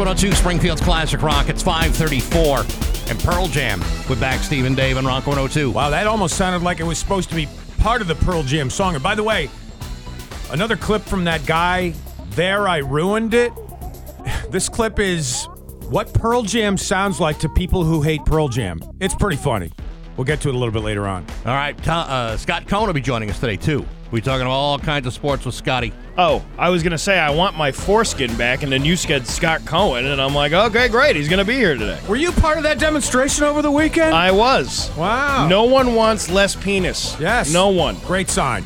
102 Springfield's Classic Rock. It's 534. And Pearl Jam with back Stephen Dave and Rock 102. Wow, that almost sounded like it was supposed to be part of the Pearl Jam song. And by the way, another clip from that guy, There I Ruined It. This clip is what Pearl Jam sounds like to people who hate Pearl Jam. It's pretty funny. We'll get to it a little bit later on. All right, uh, Scott Cohn will be joining us today, too. We're talking about all kinds of sports with Scotty. Oh, I was gonna say I want my foreskin back, and then you said Scott Cohen, and I'm like, okay, great, he's gonna be here today. Were you part of that demonstration over the weekend? I was. wow. No one wants less penis. Yes. No one. Great sign.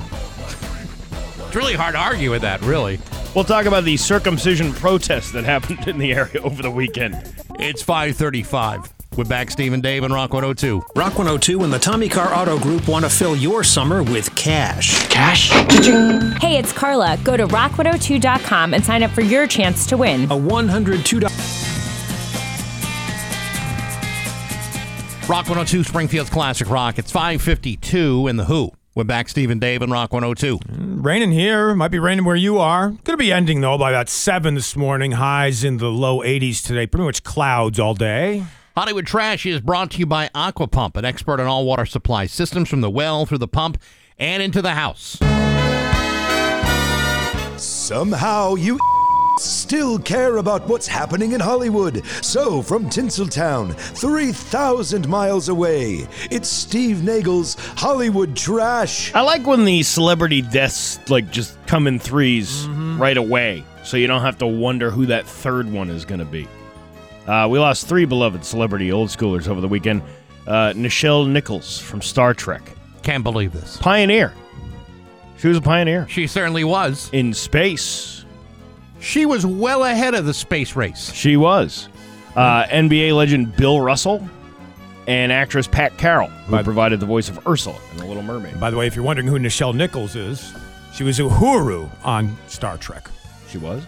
It's really hard to argue with that, really. We'll talk about the circumcision protest that happened in the area over the weekend. It's 535. We're back, Stephen Dave and Rock 102. Rock 102 and the Tommy Car Auto Group want to fill your summer with cash. Cash? Hey, it's Carla. Go to rock102.com and sign up for your chance to win. A $102. Rock 102 Springfield's Classic Rock. It's 552 in the Who. We're back, Stephen Dave and Rock 102. Mm, raining here. Might be raining where you are. Going to be ending, though, by about 7 this morning. Highs in the low 80s today. Pretty much clouds all day. Hollywood Trash is brought to you by Aquapump, an expert in all water supply systems from the well through the pump and into the house. Somehow you still care about what's happening in Hollywood. So, from Tinseltown, 3,000 miles away, it's Steve Nagel's Hollywood Trash. I like when the celebrity deaths like just come in 3s mm-hmm. right away, so you don't have to wonder who that third one is going to be. Uh, we lost three beloved celebrity old schoolers over the weekend. Uh, Nichelle Nichols from Star Trek, Can't believe this. pioneer. She was a pioneer She certainly was. in space. She was well ahead of the space race. She was. Uh, NBA legend Bill Russell and actress Pat Carroll, who By- provided the voice of Ursula in The Little Mermaid. By the way, if you're wondering who Nichelle Nichols is, she was Uhura on Star Trek. She was?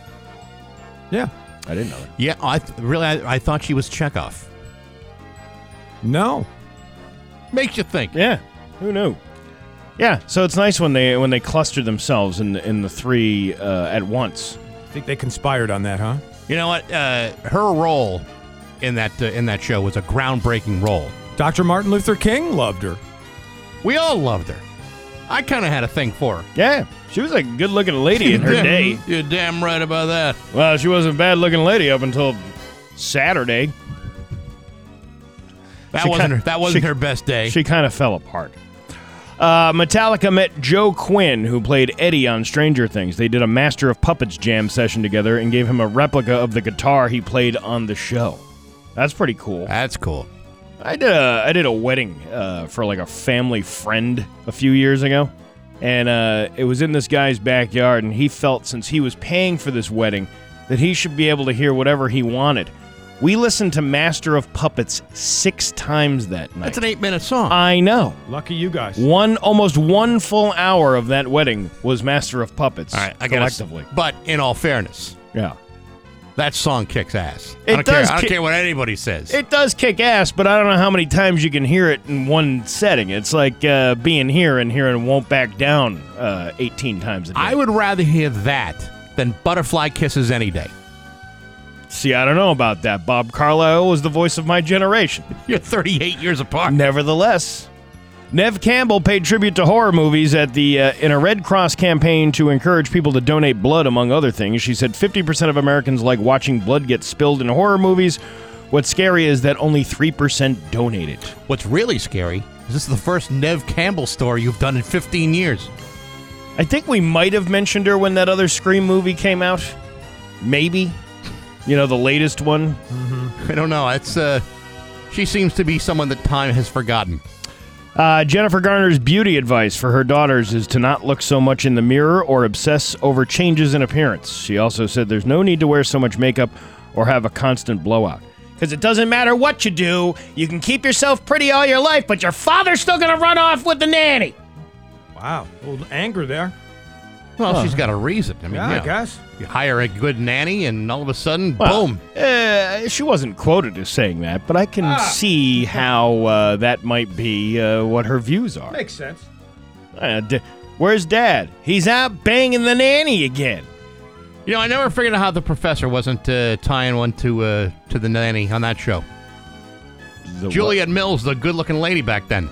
Yeah. I didn't know that. Yeah, I th- really, I, I thought she was Chekov. No. Makes you think. Yeah, who knew? Yeah, so it's nice when they when they cluster themselves in in the three uh, at once. I think they conspired on that, huh? You know what? Uh, her role in that uh, in that show was a groundbreaking role. Dr. Martin Luther King loved her. We all loved her. I kind of had a thing for her. Yeah, she was a good looking lady in her day. You're damn right about that. Well, she wasn't a bad looking lady up until Saturday. That She wasn't kinda- her, that wasn't she- her best day. She kind of fell apart. Uh, Metallica met Joe Quinn, who played Eddie on Stranger Things. They did a Master of Puppets jam session together and gave him a replica of the guitar he played on the show. That's pretty cool. That's cool. I did a I did a wedding uh, for like a family friend a few years ago, and uh, it was in this guy's backyard. And he felt since he was paying for this wedding that he should be able to hear whatever he wanted. We listened to Master of Puppets six times that night. That's an eight minute song. I know. Lucky you guys. One almost one full hour of that wedding was Master of Puppets. all right, I gotta s- collectively. But in all fairness, Yeah, that song kicks ass. It I don't does Care, I don't care what anybody says. it does kick ass, but I don't know how many times you can hear it in one setting. It's like uh, being here and hearing "Won't Back Down" uh, eighteen times a day. I would rather hear that than Butterfly Kisses any day. See, I don't know about that. Bob Carlisle was the voice of my generation. You're 38 years apart. Nevertheless, Neve Campbell paid tribute to horror movies at the uh, in a Red Cross campaign to encourage people to donate blood, among other things. She said 50% of Americans like watching blood get spilled in horror movies. What's scary is that only 3% donated. What's really scary is this is the first Neve Campbell story you've done in 15 years. I think we might have mentioned her when that other Scream movie came out. Maybe. You know, the latest one. I don't know. It's uh, she seems to be someone that time has forgotten. Uh, Jennifer Garner's beauty advice for her daughters is to not look so much in the mirror or obsess over changes in appearance. She also said there's no need to wear so much makeup or have a constant blowout. Because it doesn't matter what you do, you can keep yourself pretty all your life, but your father's still going to run off with the nanny. Wow. A little anger there. Well, she's got a reason. I mean, Yeah, you I guess. you hire a good nanny, and all of a sudden, Well, boom. Uh, she wasn't quoted as saying that, but I can see how uh, that might be uh, what her views are. Makes sense. Uh, d- where's Dad? He's out banging the nanny again. You know, I never figured out how the professor wasn't uh, tying one to uh, to the nanny on that show. The Juliet Mills, the good-looking lady back then.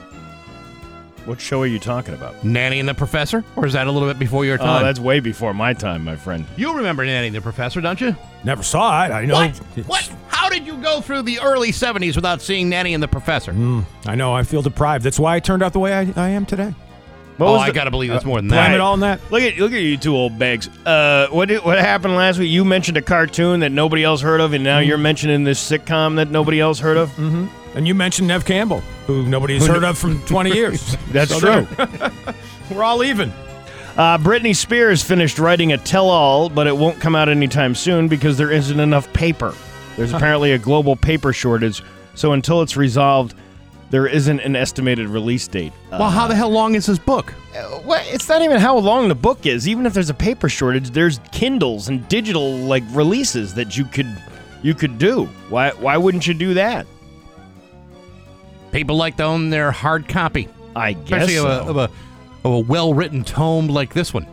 What, what show are you talking about? Nanny and the Professor, or is that a little bit before your oh, time? Oh, that's way before my time, my friend. you remember Nanny and the Professor, don't you? Never saw it. I know. What? What? How did you go through the early '70s without seeing Nanny and the Professor? Hmm, I know. I feel deprived. That's why I turned out the way I, I am today. Oh, what oh, was I the- gotta believe it's uh, more than that. Blame that. it all on that. Look at look at you two old bags. Uh, what did, what happened last week? You mentioned a cartoon that nobody else heard of, and now mm-hmm. you're mentioning this sitcom that nobody else heard of. Mm-hmm. And you mentioned Neve Campbell, who nobody's heard of from 20 years. That's true. We're all even. Uh, Britney Spears finished writing a tell-all, but it won't come out anytime soon because there isn't enough paper. There's apparently a global paper shortage, so until it's resolved, there isn't an estimated release date. Uh, well, how the hell long is this book? what? It's not even how long the book is. Even if there's a paper shortage, there's Kindles and digital like releases that you could you could do. Why why wouldn't you do that? People like to own their hard copy, I guess especially of, a, so. of a of a well-written tome like this one.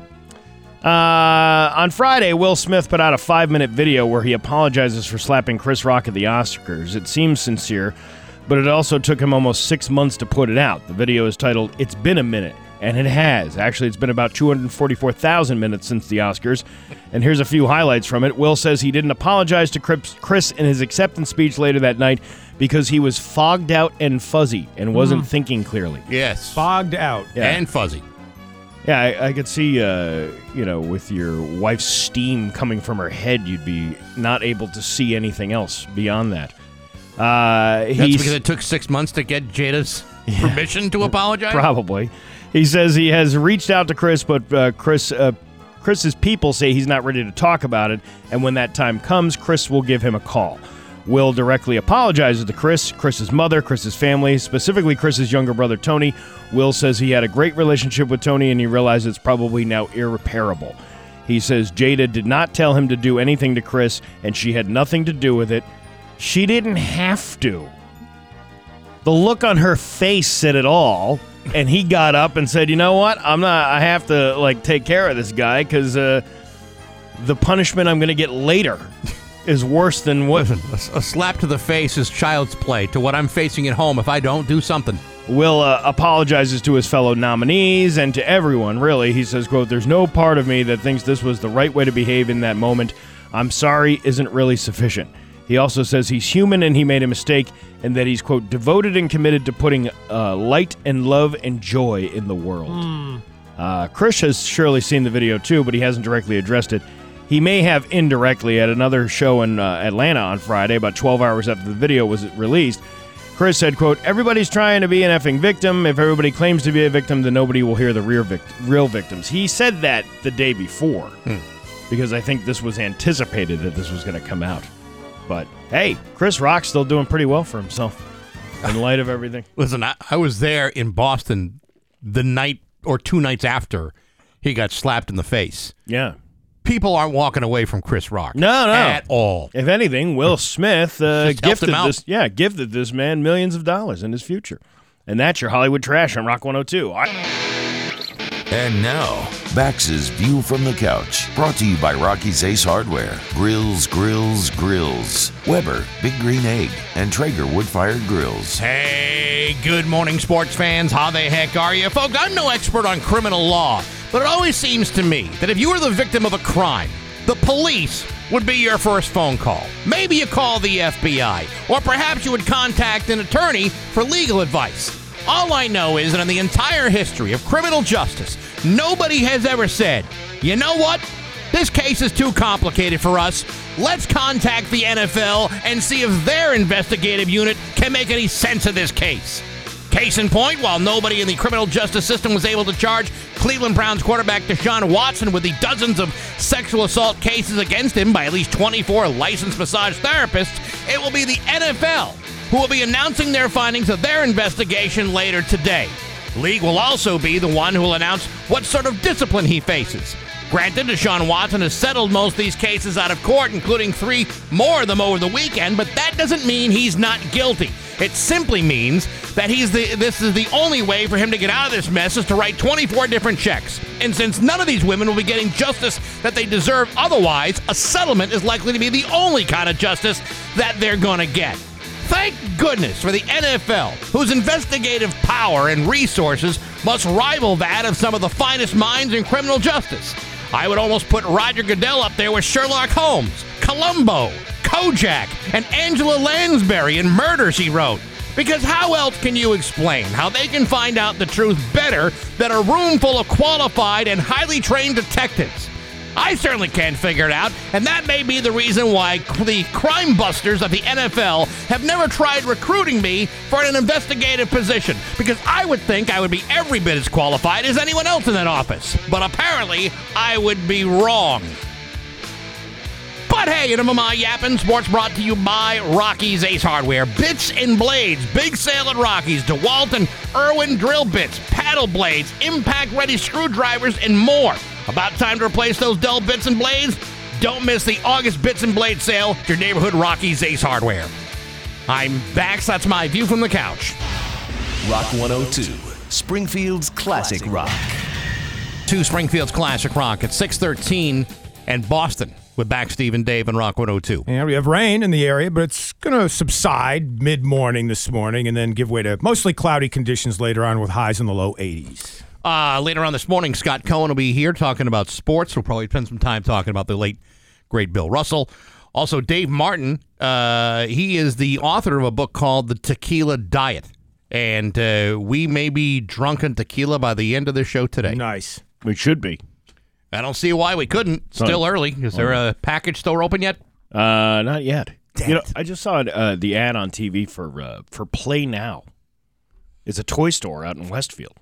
Uh, on Friday, Will Smith put out a five minute video where he apologizes for slapping Chris Rock at the Oscars. It seems sincere, but it also took him almost six months to put it out. The video is titled It's Been a Minute, and it has. Actually, it's been about 244,000 minutes since the Oscars. And here's a few highlights from it. Will says he didn't apologize to Chris in his acceptance speech later that night because he was fogged out and fuzzy and wasn't thinking clearly. Yes, Fogged out. Yeah. and fuzzy. Yeah, I, I could see, uh, you know, with your wife's steam coming from her head, you'd be not able to see anything else beyond that. Uh, That's he's because it took six months to get Jada's permission to apologize. probably. He says he has reached out to Chris, but uh, Chris, uh, Chris's people say he's not ready to talk about it, and when that time comes, Chris will give him a call. Will directly apologizes to Chris, Chris's mother, Chris's family, specifically Chris's younger brother Tony. Will says he had a great relationship with Tony and he realizes it's probably now irreparable. He says Jada did not tell him to do anything to Chris and she had nothing to do with it. She didn't have to. The look on her face said it all. And he got up and said, "You know what? I'm not. I have to like take care of this guy because uh, the punishment I'm going to get later is worse than what Listen, a, a slap to the face is child's play to what I'm facing at home if I don't do something. Will uh, apologizes to his fellow nominees and to everyone. Really, he says, "quote There's no part of me that thinks this was the right way to behave in that moment. I'm sorry isn't really sufficient." He also says he's human and he made a mistake, and that he's quote devoted and committed to putting uh, light and love and joy in the world. Uh, Chris has surely seen the video too, but he hasn't directly addressed it. He may have indirectly at another show in uh, Atlanta on Friday, about 12 hours after the video was released. Chris said, quote, Everybody's trying to be an effing victim. If everybody claims to be a victim, then nobody will hear the real, vict- real victims. He said that the day before because I think this was anticipated that this was going to come out. But hey, Chris Rock's still doing pretty well for himself in light of everything. Listen, I, I was there in Boston the night or two nights after he got slapped in the face. Yeah. People aren't walking away from Chris Rock. No, no. At all. If anything, Will Smith uh, gifted this, yeah, gifted this man millions of dollars in his future. And that's your Hollywood trash on Rock 102. I- And now, Bax's View from the Couch, brought to you by Rocky's Ace Hardware, Grills, Grills, Grills, Weber, Big Green Egg, and Traeger Wood Fired Grills. Hey, good morning, sports fans. How the heck are you? Folks, I'm no expert on criminal law, but it always seems to me that if you were the victim of a crime, the police would be your first phone call. Maybe you call the FBI, or perhaps you would contact an attorney for legal advice. All I know is that in the entire history of criminal justice, nobody has ever said, you know what? This case is too complicated for us. Let's contact the NFL and see if their investigative unit can make any sense of this case. Case in point, while nobody in the criminal justice system was able to charge Cleveland Browns quarterback Deshaun Watson with the dozens of sexual assault cases against him by at least 24 licensed massage therapists, it will be the NFL who will be announcing their findings of their investigation later today. League will also be the one who will announce what sort of discipline he faces. Granted, Deshaun Watson has settled most of these cases out of court, including three more of them over the weekend, but that doesn't mean he's not guilty. It simply means that he's the this is the only way for him to get out of this mess is to write 24 different checks. And since none of these women will be getting justice that they deserve otherwise, a settlement is likely to be the only kind of justice that they're going to get. Thank goodness for the NFL, whose investigative power and resources must rival that of some of the finest minds in criminal justice. I would almost put Roger Goodell up there with Sherlock Holmes, Columbo, Kojak, and Angela Lansbury in Murder, She Wrote. Because how else can you explain how they can find out the truth better than a room full of qualified and highly trained detectives? I certainly can't figure it out, and that may be the reason why the crime busters of the NFL have never tried recruiting me for an investigative position, because I would think I would be every bit as qualified as anyone else in that office. But apparently, I would be wrong. But hey, in of my yapping. Sports brought to you by Rocky's Ace Hardware. Bits and blades. Big sale at Rocky's. DeWalt and Irwin drill bits, paddle blades, impact ready screwdrivers, and more. About time to replace those dull bits and blades? Don't miss the August Bits and Blade sale at your neighborhood Rocky's Ace Hardware. I'm back, so that's my view from the couch. Rock 102, Springfield's classic rock. to Springfield's Classic Rock at 613 and Boston with back Steve and Dave and Rock 102. Yeah, we have rain in the area, but it's going to subside mid morning this morning and then give way to mostly cloudy conditions later on with highs in the low 80s. Uh, later on this morning, Scott Cohen will be here talking about sports. We'll probably spend some time talking about the late, great Bill Russell. Also, Dave Martin, uh, he is the author of a book called The Tequila Diet. And uh, we may be drunk on tequila by the end of the show today. Nice. We should be. I don't see why we couldn't. Still early. Is there a package store open yet? Uh, not yet. you know, I just saw uh, the ad on TV for uh, for Play Now. It's a toy store out in Westfield.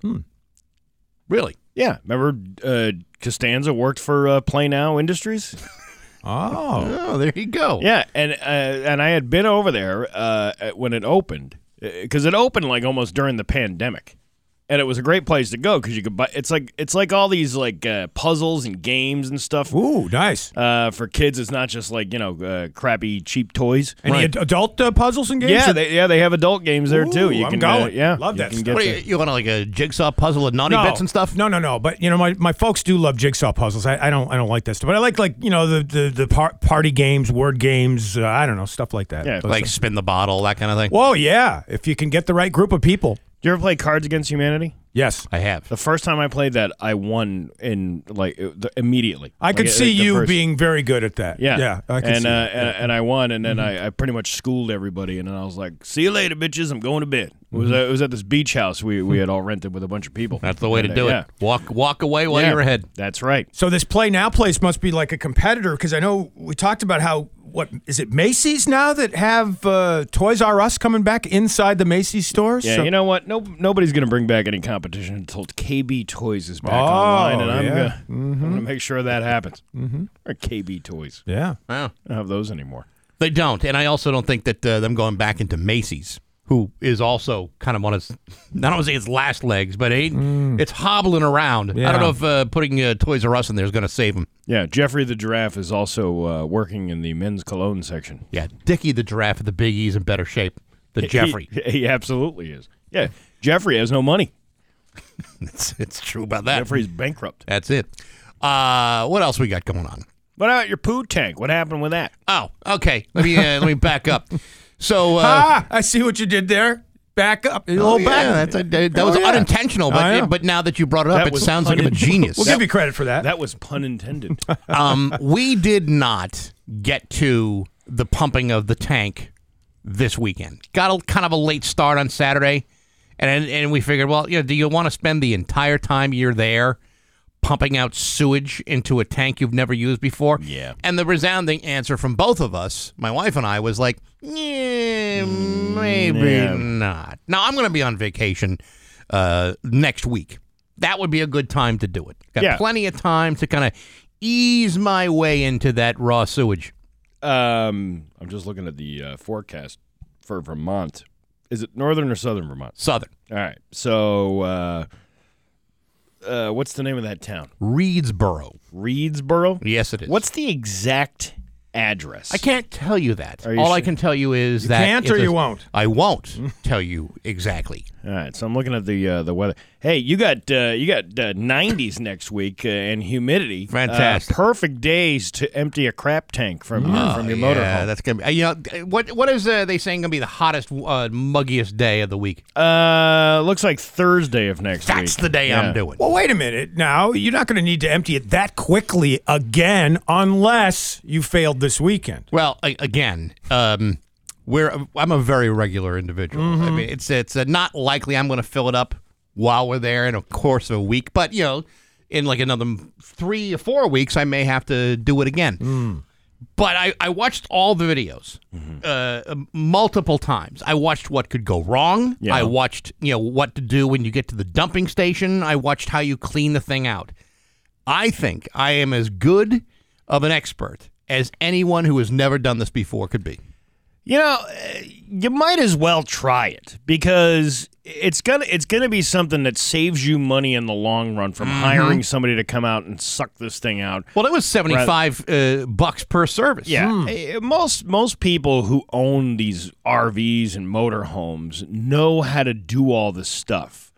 Really? Yeah, remember uh, Costanza worked for uh, Play Now Industries. Oh. Oh, there you go. yeah, and uh, and I had been over there uh, when it opened because it opened like almost during the pandemic, and it was a great place to go because you could buy. It's like it's like all these like uh, puzzles and games and stuff. Ooh, nice. Uh, for kids, it's not just like you know uh, crappy cheap toys. Any ad- adult uh, puzzles and games? Yeah, they, yeah, they have adult games there too. You I'm can, uh, going. yeah, Love you that stuff. What you, you want like a jigsaw puzzle with naughty no, bits and stuff? No, no, no. But you know, my, my folks do love jigsaw puzzles. I, I don't I don't like that stuff. But I like like you know the the, the par- party games, word games. Uh, I don't know stuff like that. Yeah, Those Like things. spin the bottle, that kind of thing? Whoa, yeah. If you can get the right group of people. Did you ever play Cards Against Humanity? Yes. I have. The first time I played that, I won in like uh, the, immediately. I could Like, see like, you first- being very good at that. Yeah, Yeah. I could and, see uh, and and I won, and then Mm-hmm. I, I pretty much schooled everybody, and then I was like, "See you later, bitches. I'm going to bed." It was Mm-hmm. uh, it was at this beach house we we had all rented with a bunch of people. That's the way to And, uh, do yeah. it. Walk walk away while Yeah, you're ahead. That's right. So this Play Now place must be like a competitor because I know we talked about how what is it Macy's now that have uh, Toys R Us coming back inside the Macy's stores? Yeah, So- you know what? No, nobody's going to bring back any competition until KB Toys is back Oh, online, and I'm yeah. gonna I'm gonna make sure that happens. Mm-hmm. Or KB Toys. yeah. Wow. I don't have those anymore. They don't. And I also don't think that uh, them going back into Macy's, who is also kind of on its, I don't want to say its last legs, but it, it's hobbling around. I don't know if uh, putting uh, Toys R Us in there is going to save them. Yeah, Geoffrey the Giraffe is also uh, working in the men's cologne section. Yeah, Dickie the giraffe at the Big E's in better shape than Geoffrey. He, he absolutely is. Yeah, Geoffrey has no money. it's, it's true about that. Geoffrey's bankrupt. That's it. Uh, what else we got going on? What about your poo tank? What happened with that? Oh, okay. Let me uh, let me back up. So uh, ah, I see what you did there. Back up. A little oh, yeah, back. that's a, that was Oh, yeah. unintentional, I know. but but now that you brought it up, That it sounds like I'm a genius. We'll give you credit for that. That was pun intended. um, we did not get to the pumping of the tank this weekend. Got a kind of a late start on Saturday, and and we figured, well, you know, do you want to spend the entire time you're there pumping out sewage into a tank you've never used before? Yeah. And the resounding answer from both of us, my wife and I, was like, yeah, maybe yeah. not. Now I'm going to be on vacation uh, next week. That would be a good time to do it. Got Yeah. plenty of time to kind of ease my way into that raw sewage. um, I'm just looking at the uh, forecast for Vermont. Is it northern or southern Vermont? Southern. All right. So, uh, uh, what's the name of that town? Readsboro. Readsboro. Yes, it is. What's the exact address? I can't tell you that. You All I can tell you is that can't or you won't? I won't tell you exactly. All right, so I'm looking at the uh, the weather. Hey, you got uh, you got uh, 90s next week uh, and humidity. Fantastic. Uh, perfect days to empty a crap tank from your, from your Oh, yeah, motorhome. that's gonna be. uh, You know what? What is uh, they saying gonna be the hottest, uh, muggiest day of the week? Uh, looks like Thursday of next week. That's the day Yeah. I'm doing. Well, wait a minute. Now, you're not going to need to empty it that quickly again unless you failed this weekend. Well, a- again, um, we're I'm a very regular individual. I mm-hmm. mean, it's it's not likely I'm going to fill it up while we're there in a course of a week, but you know, in like another three or four weeks, I may have to do it again. Mm. But I, I watched all the videos mm-hmm. uh, multiple times. I watched what could go wrong. Yeah. I watched you know what to do when you get to the dumping station. I watched how you clean the thing out. I think I am as good of an expert as anyone who has never done this before could be. You know, uh, you might as well try it because it's gonna it's gonna be something that saves you money in the long run from Mm-hmm. hiring somebody to come out and suck this thing out. Well, it was seventy five uh, bucks per service. Yeah, Uh, most most people who own these RVs and motorhomes know how to do all this stuff.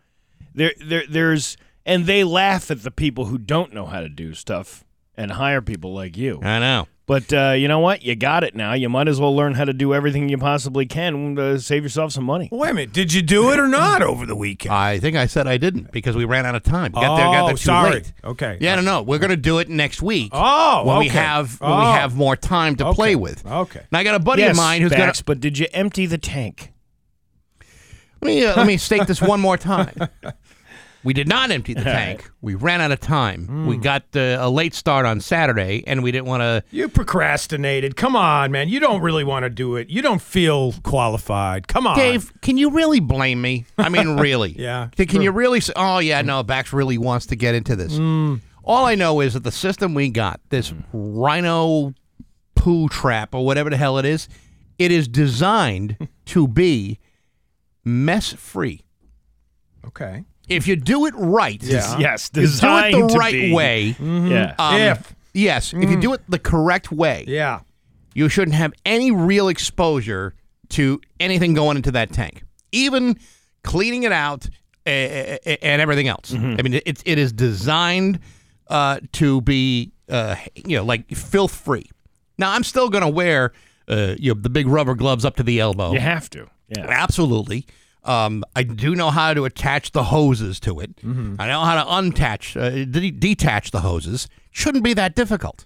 There, there, there's, and they laugh at the people who don't know how to do stuff and hire people like you. I know. But uh, you know what? You got it now. You might as well learn how to do everything you possibly can to save yourself some money. Wait a minute. Did you do it or not over the weekend? I think I said I didn't because we ran out of time. Got there, got Oh, there too sorry. late. Okay. Yeah, no, no. We're going to do it next week. Oh, when we have when we Oh. have more time to play with. Okay. Now I got a buddy yes, of mine who's Bax, going to But did you empty the tank? let me uh, let me state this one more time. We did not empty the tank. We ran out of time. We got uh, a late start on Saturday, and we didn't want to. You procrastinated. Come on, man. You don't really want to do it. You don't feel qualified. Come on. Dave, can you really blame me? I mean, really? Yeah, Can, can you really say, oh, yeah, no, Bax really wants to get into this? All I know is that the system we got, this rhino poo trap or whatever the hell it is, it is designed to be mess free. Okay. If you do it right, Yeah. Yes, you do it the to right be. way. Yeah. um, If. Yes, if you do it the correct way, Yeah. you shouldn't have any real exposure to anything going into that tank, even cleaning it out uh, and everything else. Mm-hmm. I mean, it's it is designed uh, to be uh, you know like filth free. Now, I'm still going to wear uh, you know the big rubber gloves up to the elbow. You have to. Yeah. Absolutely. Um, I do know how to attach the hoses to it. Mm-hmm. I know how to untach, uh, de- detach the hoses. Shouldn't be that difficult.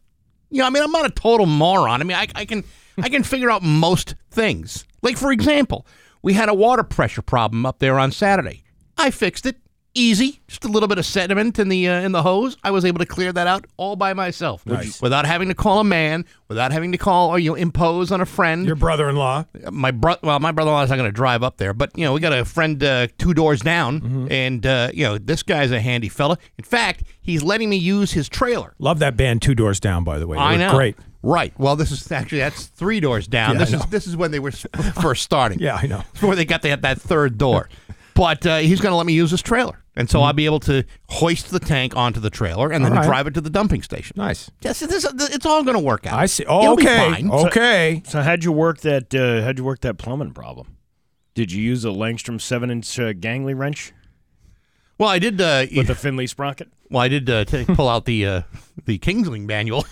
You know, I mean, I'm not a total moron. I mean, I, I can, I can figure out most things. Like for example, we had a water pressure problem up there on Saturday. I fixed it. Easy, just a little bit of sediment in the uh, in the hose. I was able to clear that out all by myself, without having to call a man, without having to call or you know impose on a friend Your brother-in-law. my bro well my brother-in-law is not going to drive up there but you know we got a friend uh, two doors down Mm-hmm. and uh, you know this guy's a handy fella in fact he's letting me use his trailer Love that band Two Doors Down, by the way. They i know Great. right well this is actually that's three doors down Yeah, this is this is when they were first starting Yeah, I know. before they got that that third door but uh, he's going to let me use his trailer and so I'll be able to hoist the tank onto the trailer and then Mm-hmm. All right. drive it to the dumping station. Nice. Yes, this, it's all going to work out. I see. It'll Oh, be okay. fine. Okay. So how'd you work that? Uh, how'd you work that plumbing problem? Did you use a Langstrom seven-inch uh, gangly wrench Well, I did. Uh, with a Finley sprocket? well, I did uh, t- pull out the uh, the Kingsling manual.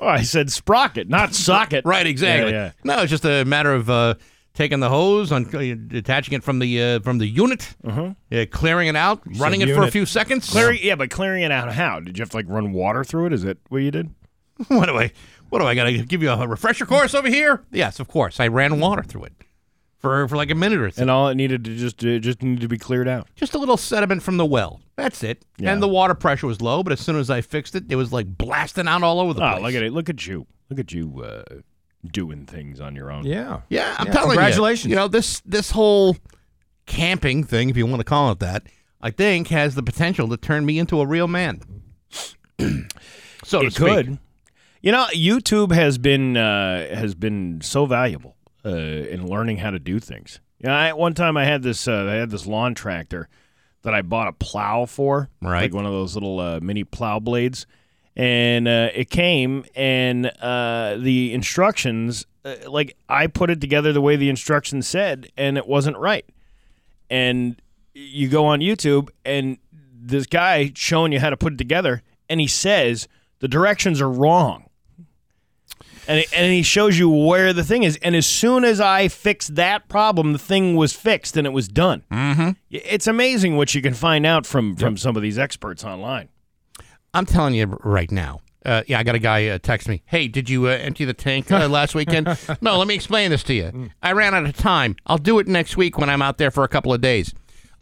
Oh, I said sprocket, not socket. Right, exactly. Yeah, yeah. No, it's just a matter of uh, taking the hose, on detaching it from the uh, from the unit, uh clearing it out, running it for a few seconds. Clearing, yeah, but clearing it out how? Did you have to like run water through it? Is that what you did? what do I? What do I got to give you a refresher course over here? Yes, of course. I ran water through it for for like a minute or two. And all it needed to just it just needed to be cleared out. just a little sediment from the well. That's it. Yeah. And the water pressure was low, but as soon as I fixed it, it was like blasting out all over the Oh, place. look at it! Look at you! Look at you uh, doing things on your own. Yeah. Yeah, I'm Yeah, telling congratulations. you. You know this this whole camping thing, if you want to call it that, I think has the potential to turn me into a real man. so to it speak. could. You know, YouTube has been uh, has been so valuable uh, in learning how to do things. You know, I, one time I had this uh, I had this lawn tractor that I bought a plow for, Right. Like one of those little uh, mini plow blades, and uh, it came, and uh, the instructions, uh, like I put it together the way the instructions said, and it wasn't right. And you go on YouTube, and this guy showing you how to put it together, and he says the directions are wrong. And, it- and he shows you where the thing is. And as soon as I fixed that problem, the thing was fixed and it was done. Mm-hmm. It's amazing what you can find out from, from some of these experts online. I'm telling you right now. Uh, yeah, I got a guy uh, text me. Hey, did you uh, empty the tank uh, last weekend? no, let me explain this to you. I ran out of time. I'll do it next week when I'm out there for a couple of days.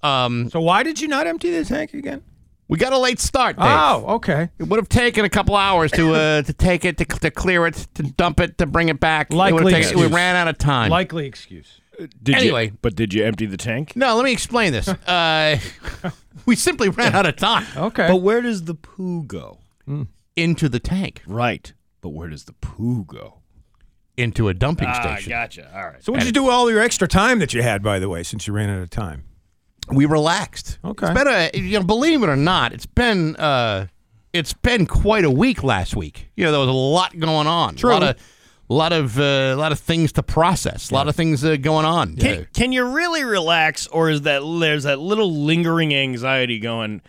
Um, So why did you not empty the tank again? we got a late start. Dave. Oh, okay. It would have taken a couple hours to uh, to take it, to, to clear it, to dump it, to bring it back. Likely would've taken- we ran out of time. Likely excuse. Did Anyway. you, but did you empty the tank? no, let me explain this. Uh, we simply ran out of time Okay. But where does the poo go? into the tank, Right. But where does the poo go? into a dumping station? Ah, station. gotcha. All right. so what did you do all your extra time that you had, by the way, since you ran out of time? we relaxed. Okay. It's been a you know, believe it or not, it's been uh it's been quite a week last week. You know, there was a lot going on. True. A lot of a lot of uh, a lot of things to process. A lot of things uh, going on. Can, Uh, can you really relax, or is that there's that little lingering anxiety going?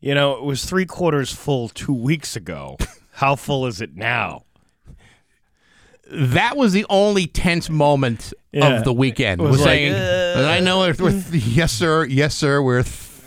You know, it was three quarters full two weeks ago. How full is it now? that was the only tense moment Yeah. of the weekend. It was Was like, saying, uh, I know we're yes sir, yes sir, we're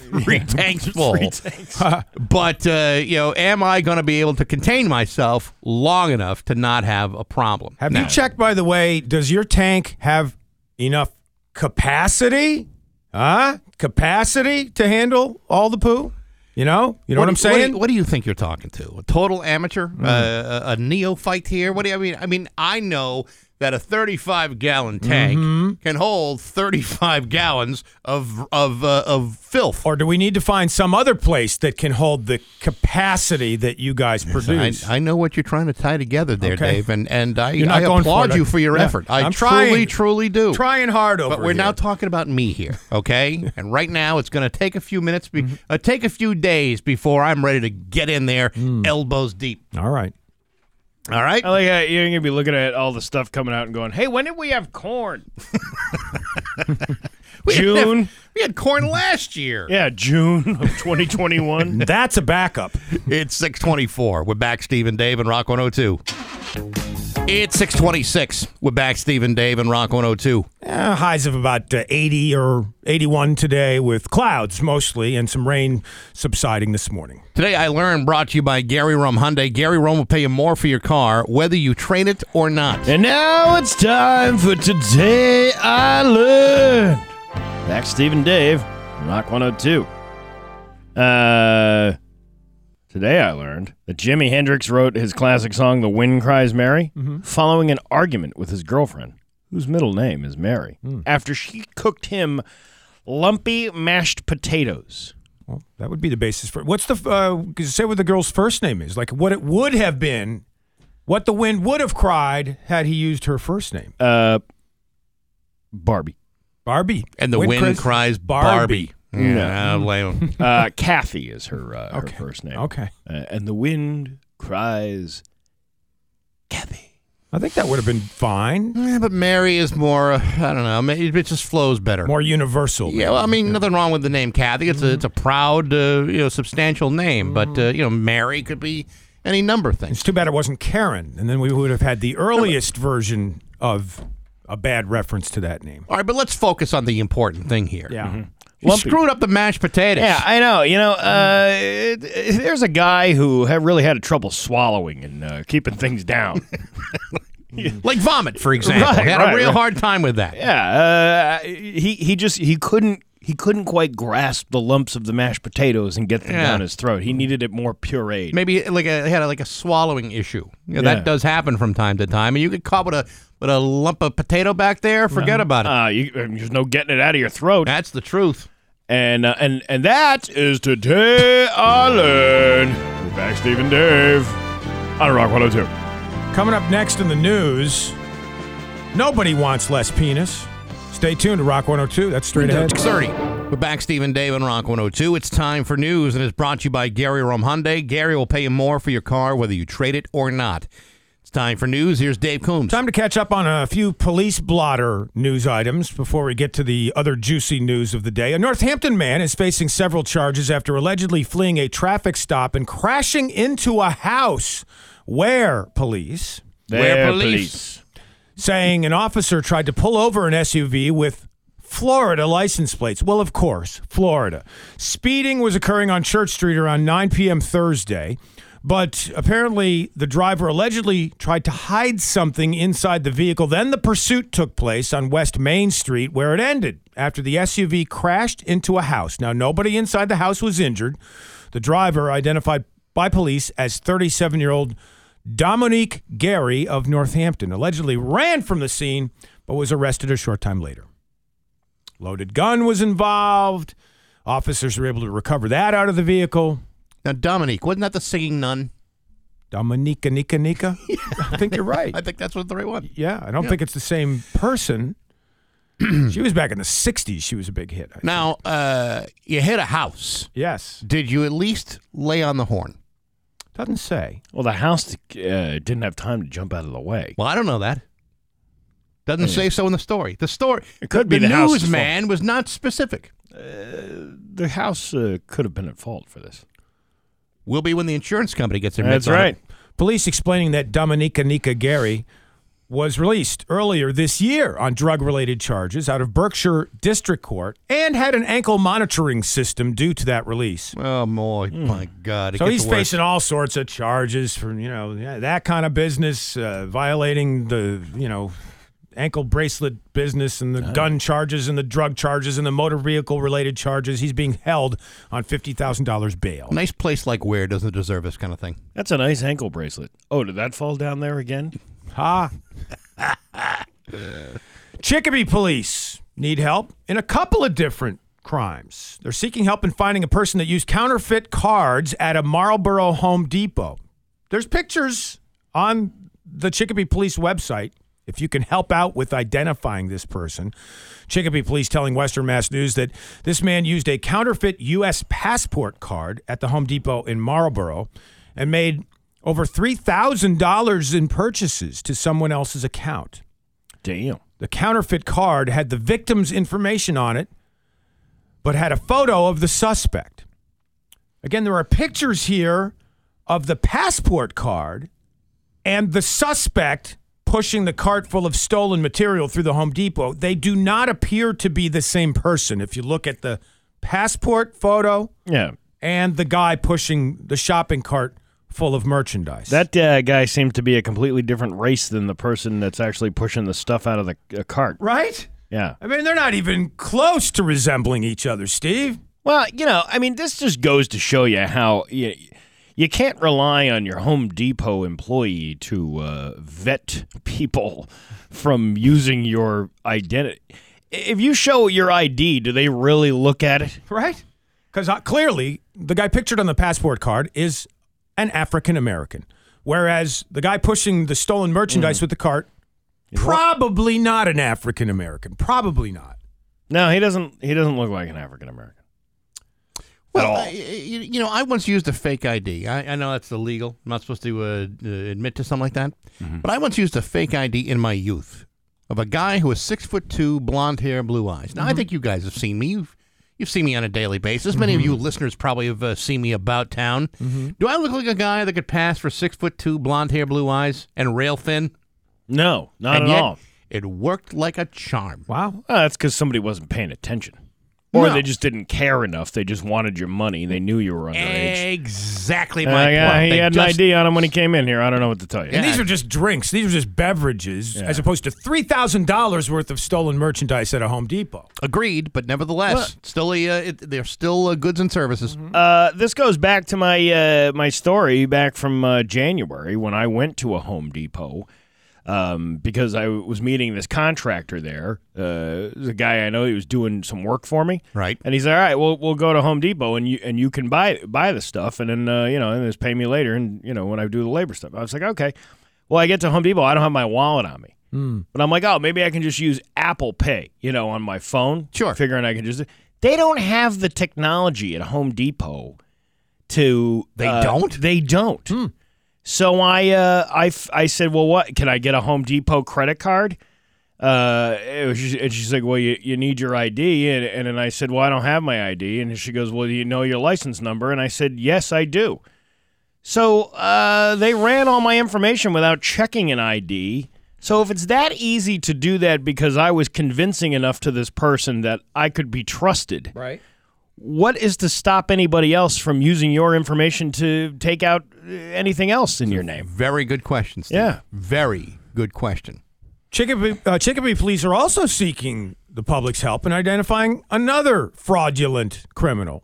three tanks full. Three tanks. But uh, you know, am I going to be able to contain myself long enough to not have a problem? Have Now, you checked, by the way, does your tank have enough capacity? Huh? Capacity to handle all the poo? You know? You know what, I'm do- What do, saying? you, what do you think you're talking to? A total amateur? Uh, a, a neophyte here? What do you I mean? I mean, I know that a 35 gallon tank Mm-hmm. can hold 35 gallons of of uh, of filth. or do we need to find some other place that can hold the capacity that you guys I, produce? I know what you're trying to tie together there, Okay. Dave, and and I, I going for applaud you for your Yeah. effort. I I'm truly, trying. truly do. Trying hard over But we're here. now talking about me here, okay? and right now, it's going to take a few minutes, be, Mm-hmm. uh, take a few days before I'm ready to get in there, Mm. elbows deep. All right. All right? I like how you're gonna be looking at all the stuff coming out and going, "Hey, when did we have corn?" We had- June. we had corn last year. Yeah, June of 2021. That's a backup. It's 624. We're back, Steve and Dave, and Rock 102. It's 626. We're back, Steve and Dave, and Rock 102. Uh, highs of about uh, 80 or 81 today with clouds mostly and some rain subsiding this morning. Today, I learned brought to you by Gary Rome Hyundai. Gary Rome will pay you more for your car, whether you trade it or not. and now it's time for today I learned. Back, Steve and Dave, Rock 102. Uh, today I learned that Jimi Hendrix wrote his classic song "The Wind Cries Mary" following an argument with his girlfriend, whose middle name is Mary, after she cooked him lumpy mashed potatoes. Well, that would be the basis for What's the, uh, say what the girl's first name is? Like what it would have been, what the wind would have cried had he used her first name. Uh, Barbie. Barbie. And the wind, cries- cries Barbie. Yeah, I don't blame him. Uh, Kathy is her uh, her first name. Okay. Uh, and the wind cries, Kathy. I think that would have been fine. Yeah, but Mary is more, uh, I don't know, it just flows better. More universal. Yeah, well, I mean, nothing wrong with the name Kathy. It's a it's a proud, uh, you know, substantial name. But uh, you know, Mary could be any number of things. It's too bad it wasn't Karen, and then we would have had the earliest version of a bad reference to that name. All right, but let's focus on the important thing here. Yeah. You screwed up the mashed potatoes. Yeah, I know. You know, uh, it- it- there's a guy who had really had trouble swallowing and uh, keeping things down. like vomit, for example. Right, Had right, a real right. hard time with that. yeah, uh, he he just he couldn't he couldn't quite grasp the lumps of the mashed potatoes and get them Yeah. down his throat. He needed it more pureed. Maybe like a had a, like a swallowing issue. You know, Yeah. That does happen from time to time, and you get caught with a with a lump of potato back there. Forget about it. Uh, you, there's no getting it out of your throat. That's the truth. And uh, and and that is today I learned. We're back, Steve and Dave on Rock 102. Coming up next in the news, nobody wants less penis. Stay tuned to Rock 102. That's straight ahead. Six thirty. We're back, Stephen Dave on Rock 102. It's time for news, and it's brought to you by Gary Rome Hyundai. Gary will pay you more for your car, whether you trade it or not. It's time for news. Here's Dave Coombs. Time to catch up on a few police blotter news items before we get to the other juicy news of the day. A Northampton man is facing several charges after allegedly fleeing a traffic stop and crashing into a house where police Where There, police? Saying an officer tried to pull over an SUV with Florida license plates. Well, of course, Florida. Speeding was occurring on Church Street around 9 p.m. Thursday, but apparently the driver allegedly tried to hide something inside the vehicle. Then the pursuit took place on West Main Street, where it ended after the SUV crashed into a house. Now, nobody inside the house was injured. The driver, identified by police as 37 year old Dominique Gary of Northampton allegedly ran from the scene but was arrested a short time later. Loaded gun was involved. Officers were able to recover that out of the vehicle. Now, Dominique, wasn't that the singing nun? Dominica Nika Nika? I think you're right. I think that's what the right one. Yeah, I don't Yeah. think it's the same person. she was back in the 60s. She was a big hit. I. Now, uh, you hit a house. Yes. Did you at least lay on the horn? Doesn't say. Well, the house uh, didn't have time to jump out of the way. Well, I don't know that. Doesn't say so in the story. The story. It could the, be the house is newsman was not specific. The house uh, could have been at fault for this. Will be when the insurance company gets their That's mitts on it. right. Police explaining that Dominica Nika Gary was released earlier this year on drug related charges out of Berkshire District Court and had an ankle monitoring system due to that release. Oh my, my God! It So he's facing all sorts of charges for, you know, that kind of business, uh, violating the, you know, ankle bracelet business and the gun charges and the drug charges and the motor vehicle related charges. He's being held on $50,000 bail. Nice place like where doesn't deserve this kind of thing. That's a nice ankle bracelet. Oh, did that fall down there again? Ha. Chicopee police need help in a couple of different crimes. They're seeking help in finding a person that used counterfeit cards at a Marlboro Home Depot. There's pictures on the Chicopee police website if you can help out with identifying this person. Chicopee police telling Western Mass News that this man used a counterfeit U.S. passport card at the Home Depot in Marlboro and made over $3,000 in purchases to someone else's account. Damn. The counterfeit card had the victim's information on it, but had a photo of the suspect. Again, there are pictures here of the passport card and the suspect pushing the cart full of stolen material through the Home Depot. They do not appear to be the same person. If you look at the passport photo Yeah. and the guy pushing the shopping cart full of merchandise. That uh, guy seemed to be a completely different race than the person that's actually pushing the stuff out of the uh, cart. right? Yeah. I mean, they're not even close to resembling each other, Steve. Well, you know, I mean, this just goes to show you how you, you can't rely on your Home Depot employee to uh, vet people from using your identity. If you show your ID, do they really look at it? Right? Because uh, clearly, the guy pictured on the passport card is an African American, whereas the guy pushing the stolen merchandise with the cart, probably not an African American. Probably not. No, he doesn't. He doesn't look like an African American. Well. I, you you know, I once used a fake ID. I, I know that's illegal. I'm not supposed to uh, uh, admit to something like that. Mm-hmm. But I once used a fake ID in my youth of a guy who was six foot two, blonde hair, blue eyes. Now, I think you guys have seen me. You've you've seen me on a daily basis. Many of you listeners probably have uh, seen me about town. Do I look like a guy that could pass for six foot two, blonde hair, blue eyes, and rail thin? No, not and at all. It worked like a charm. Wow. Well, that's because somebody wasn't paying attention, or No. they just didn't care enough. They just wanted your money. They knew you were underage. Exactly Uh, my yeah, point. he They had just- an ID on him when he came in here. I don't know what to tell you. And Yeah. these are just drinks. These are just beverages, as opposed to three thousand dollars worth of stolen merchandise at a Home Depot. Agreed, but nevertheless, still a, uh, it, they're still uh, goods and services. Uh, this goes back to my uh, my story back from uh, January when I went to a Home Depot um, because I was meeting this contractor there. Uh, the guy I know he was doing some work for me, Right. And he's like, "All right, we'll we'll go to Home Depot and you and you can buy buy the stuff and then uh, you know and just pay me later and you know when I do the labor stuff." I was like, "Okay." Well, I get to Home Depot, I don't have my wallet on me. But I'm like, oh, maybe I can just use Apple Pay, you know, on my phone. Sure. Figuring I can just. They don't have the technology at Home Depot to. They uh, don't? They don't. So I, uh, I, I said, well, what? Can I get a Home Depot credit card? Uh, and she's like, well, you, you need your ID. And, and then I said, well, I don't have my ID. And she goes, well, do you know your license number? And I said, yes, I do. So uh, they ran all my information without checking an ID. So if it's that easy to do that because I was convincing enough to this person that I could be trusted, Right. What is to stop anybody else from using your information to take out uh, anything else in your name? Very good question, Steve. Yeah. Very good question. Chicopee, uh, Chicopee police are also seeking the public's help in identifying another fraudulent criminal.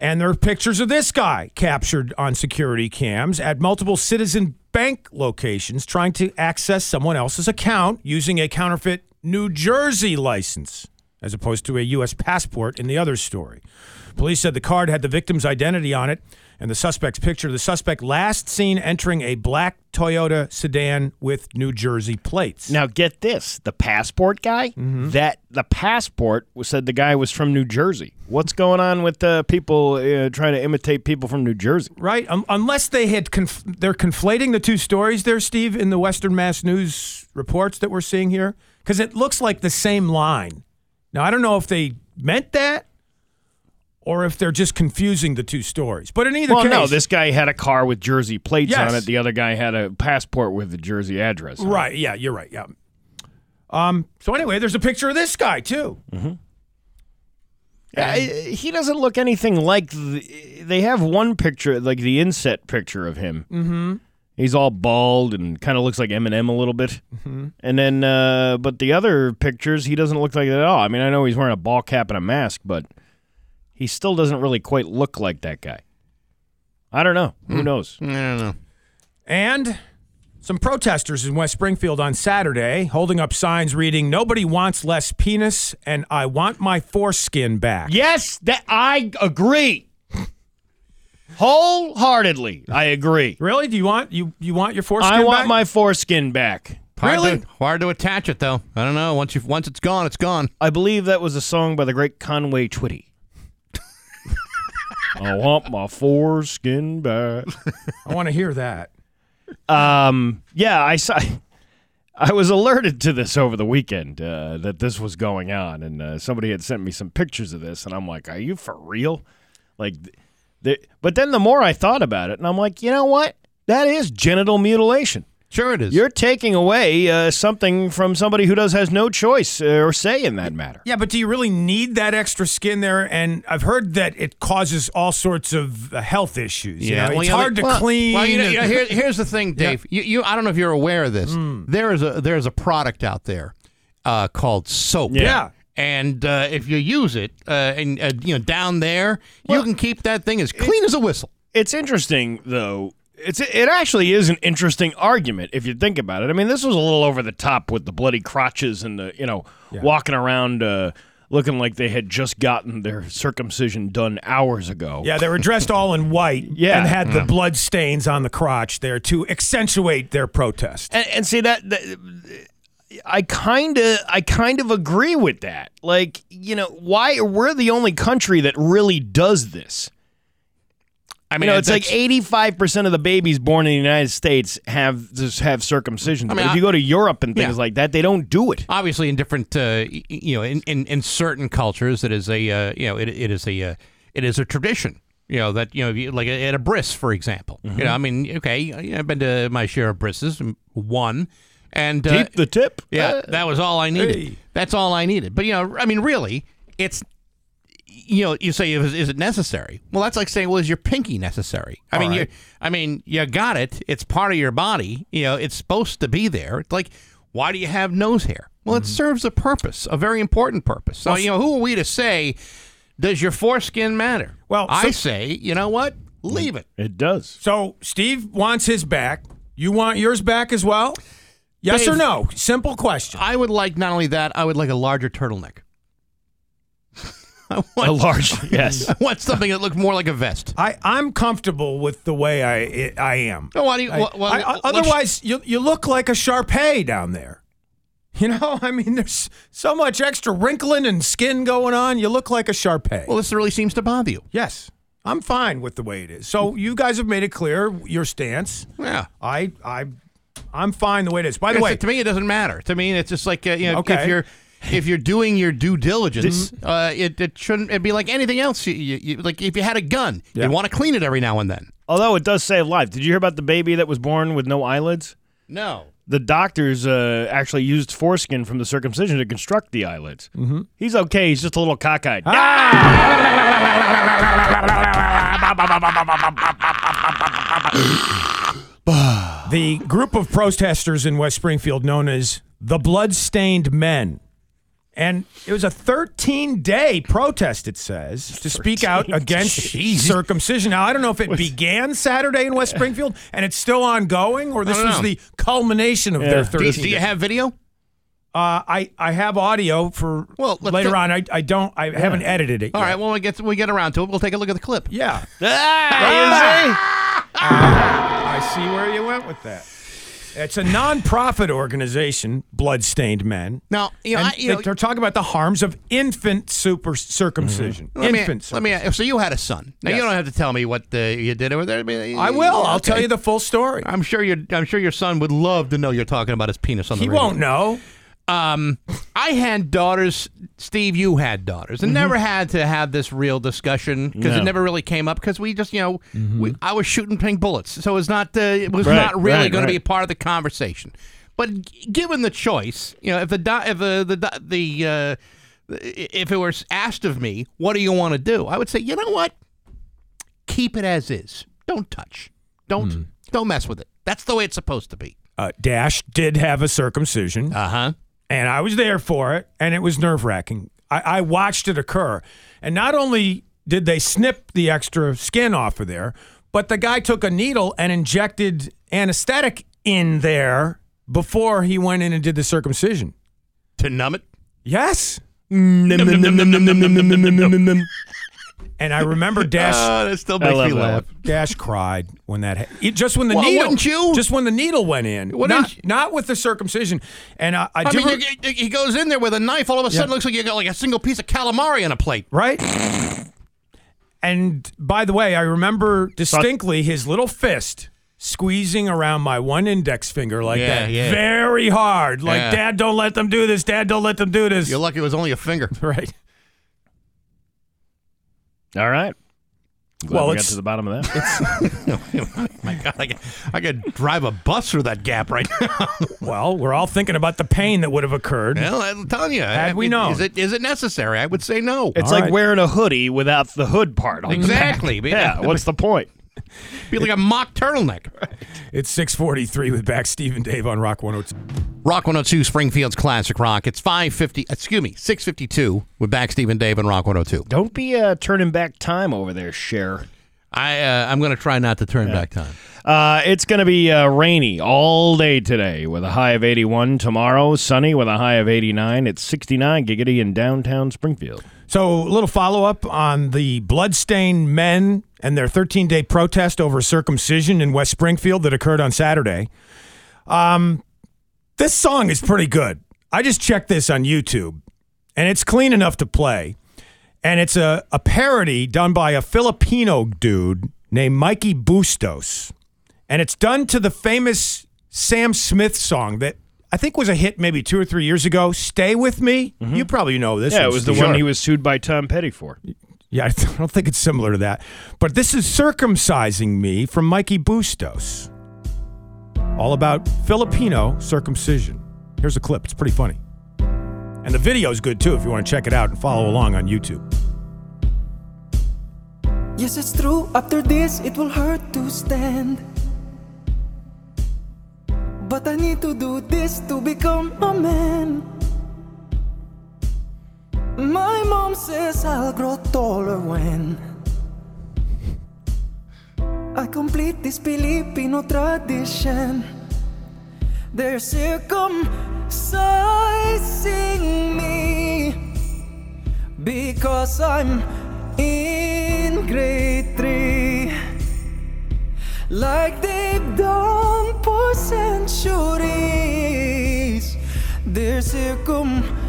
And there are pictures of this guy captured on security cams at multiple citizen bank locations trying to access someone else's account using a counterfeit New Jersey license as opposed to a U.S. passport in the other story. Police said the card had the victim's identity on it and the suspect's picture. The suspect last seen entering a black Toyota sedan with New Jersey plates. Now get this: the passport guy. That the passport was said the guy was from New Jersey. What's going on with uh, people uh, trying to imitate people from New Jersey? Right, um, unless they had conf- they're conflating the two stories there, Steve, in the Western Mass News reports that we're seeing here, because it looks like the same line. Now I don't know if they meant that or if they're just confusing the two stories. But in either Well, case, no, this guy had a car with Jersey plates Yes. on it. The other guy had a passport with the Jersey address. on it. right? Yeah, you're right. Yeah. Um. So anyway, there's a picture of this guy too. Uh, he doesn't look anything like. The, they have one picture, like the inset picture of him. Mm-hmm. He's all bald and kind of looks like Eminem a little bit. Mm-hmm. And then, uh, but the other pictures, he doesn't look like that at all. I mean, I know he's wearing a ball cap and a mask, but he still doesn't really quite look like that guy. I don't know. Who knows? I don't know. And some protesters in West Springfield on Saturday holding up signs reading "Nobody wants less penis" and "I want my foreskin back." Yes, that I agree. Wholeheartedly, I agree. Really? Do you want you you want your foreskin back? I want back? my foreskin back. Hard Really? To, hard to attach it though. I don't know. Once you once it's gone, it's gone. I believe that was a song by the great Conway Twitty. I want my foreskin back. I want to hear that. Um, yeah, I saw. I was alerted to this over the weekend uh, that this was going on, and uh, somebody had sent me some pictures of this, and I'm like, "Are you for real?" Like, th- th- but then the more I thought about it, and I'm like, you know what? That is genital mutilation. Sure, it is. You're taking away uh, something from somebody who does has no choice uh, or say in that matter. Yeah, but do you really need that extra skin there? And I've heard that it causes all sorts of uh, health issues. you know? well, it's you know, hard to well, clean. Well, you know, you here, here's the thing, Dave. You, you, I don't know if you're aware of this. There is a there is a product out there uh, called soap. Yeah. And uh, if you use it, uh, and uh, you know, down there, you can keep that thing as clean as a whistle. It's interesting though. It's it actually is an interesting argument if you think about it. I mean, this was a little over the top with the bloody crotches and the you know walking around uh, looking like they had just gotten their circumcision done hours ago. yeah, they were dressed all in white Yeah. and had the blood stains on the crotch there to accentuate their protest. and, and see that, that I kind of I kind of agree with that. Like you know why we're the only country that really does this. I You mean, know, it's like eighty-five percent of the babies born in the United States have just have circumcision. I mean, if you go to Europe and things Yeah. like that, they don't do it. obviously in different uh, you know in, in, in certain cultures it is a uh, you know it, it is a uh, it is a tradition you know that you know you- like at a bris for example you know I mean okay I've been to my share of brises one and uh, Keep the tip. yeah Uh, that was all I needed hey. that's all I needed but you know I mean really it's you know, you say, is, is it necessary? Well, that's like saying, well, is your pinky necessary? I All mean, right. you, I mean, you got it. It's part of your body. You know, it's supposed to be there. It's like, why do you have nose hair? Well, Mm-hmm. it serves a purpose, a very important purpose. So, you know, who are we to say, does your foreskin matter? Well, I so- say, you know what? Leave it. It does. So Steve wants his back. You want yours back as well? Yes or no? Simple question. I would like not only that, I would like a larger turtleneck. I A want, large, yes. I want something that looks more like a vest. I, I'm comfortable with the way I I am. Oh, why do you? I- well, well, I- I- otherwise, you you look like a Shar-Pei down there. You know, I mean, there's so much extra wrinkling and skin going on. You look like a Shar-Pei. Well, this really seems to bother you. yes, I'm fine with the way it is. So you guys have made it clear your stance. Yeah. I, I, I'm fine the way it is. By the It's- way, to me, it doesn't matter. To me, it's just like uh, you know, Okay. if you're if you're doing your due diligence, uh, it, it shouldn't it'd be like anything else. You, you, you, like if you had a gun, Yeah. you want to clean it every now and then. Although it does save life. Did you hear about the baby that was born with no eyelids? No. The doctors uh, actually used foreskin from the circumcision to construct the eyelids. Mm-hmm. He's okay. He's just a little cockeyed. the group of protesters in West Springfield known as the Bloodstained Men. And it was a 13 day protest, it says, to speak out against circumcision. Now, I don't know if it began Saturday in West Springfield and it's still ongoing or this was know. the culmination of their Yeah. 13 Do, do you have video? Uh, I, I have audio for Well, later do- on. I, I don't, I haven't edited it All yet. right. Well, when we get we get around to it, we'll take a look at the clip. Yeah. Ah, see where you went with that. It's a non-profit organization, Bloodstained Men. Now, you know, I, you they're talking about the harms of infant super circumcision. let me, Infant. let me. So you had a son. Now Yes. you don't have to tell me what uh, you did over there. I, mean, I will. I'll tell you the full story. I'm sure your I'm sure your son would love to know you're talking about his penis on the He radio. won't know. Um, I had daughters. Steve, you had daughters, and never had to have this real discussion because it never really came up because we just, you know, we, I was shooting pink bullets, so it's not. Uh, it was Right, not really right, going right. to be a part of the conversation. But g- given the choice, you know, if the di- if the the the uh, if it was asked of me, what do you want to do? I would say, you know what, keep it as is. Don't touch. Don't don't mess with it. That's the way it's supposed to be. Uh, Dash did have a circumcision, Uh huh. And I was there for it, and it was nerve wracking. I, I watched it occur, and not only did they snip the extra skin off of there, but the guy took a needle and injected anesthetic in there before he went in and did the circumcision. To numb it. Yes. And I remember Dash. Uh, that still makes me that laugh. Dash cried when that ha- it- just when the Well, needle wouldn't you? just when the needle went in Wouldn't not, you? not with the circumcision and I, I, I do mean, re- you- you- he goes in there with a knife. All of a sudden, Yeah. looks like you got like a single piece of calamari on a plate. right and by the way I remember distinctly his little fist squeezing around my one index finger like Yeah, that yeah. very hard like Yeah. dad don't let them do this dad don't let them do this You're lucky it was only a finger. right All right. Glad Well, we got to the bottom of that. My God, I could, I could drive a bus through that gap right now. well we're all thinking about the pain that would have occurred well, I'm telling you. Had I we mean, known. is it is it necessary? I would say no. It's All like right. wearing a hoodie without the hood part on. the back. Exactly. Yeah. What's the point? be like a mock turtleneck. it's 643 with back Steve and Dave on Rock 102 Rock 102, Springfield's classic rock. It's 550. Excuse me, 652 with back Steve and Dave on Rock 102. Don't be uh, turning back time over there, Cher. I uh, I'm going to try not to turn back time. Uh, it's going to be uh, rainy all day today with a high of 81. Tomorrow, sunny with a high of 89. It's 69 giggity in downtown Springfield. So, a little follow up on the bloodstained men and their 13 day protest over circumcision in West Springfield that occurred on Saturday. Um, this song is pretty good. I just checked this on YouTube, and it's clean enough to play. And it's a, a parody done by a Filipino dude named Mikey Bustos. And it's done to the famous Sam Smith song that I think was a hit maybe two or three years ago. Stay with me. You probably know this. Yeah, one, it was the one he was sued by Tom Petty for. Yeah, I don't think it's similar to that. But this is Circumcising Me from Mikey Bustos. All about Filipino circumcision. Here's a clip. It's pretty funny. And the video is good too if you want to check it out and follow along on YouTube. Yes, it's true. After this, it will hurt to stand. But I need to do this to become a man. My mom says I'll grow taller when I complete this Filipino tradition. They're circumcising me because I'm in grade three. Like they've done for centuries. They're circumcising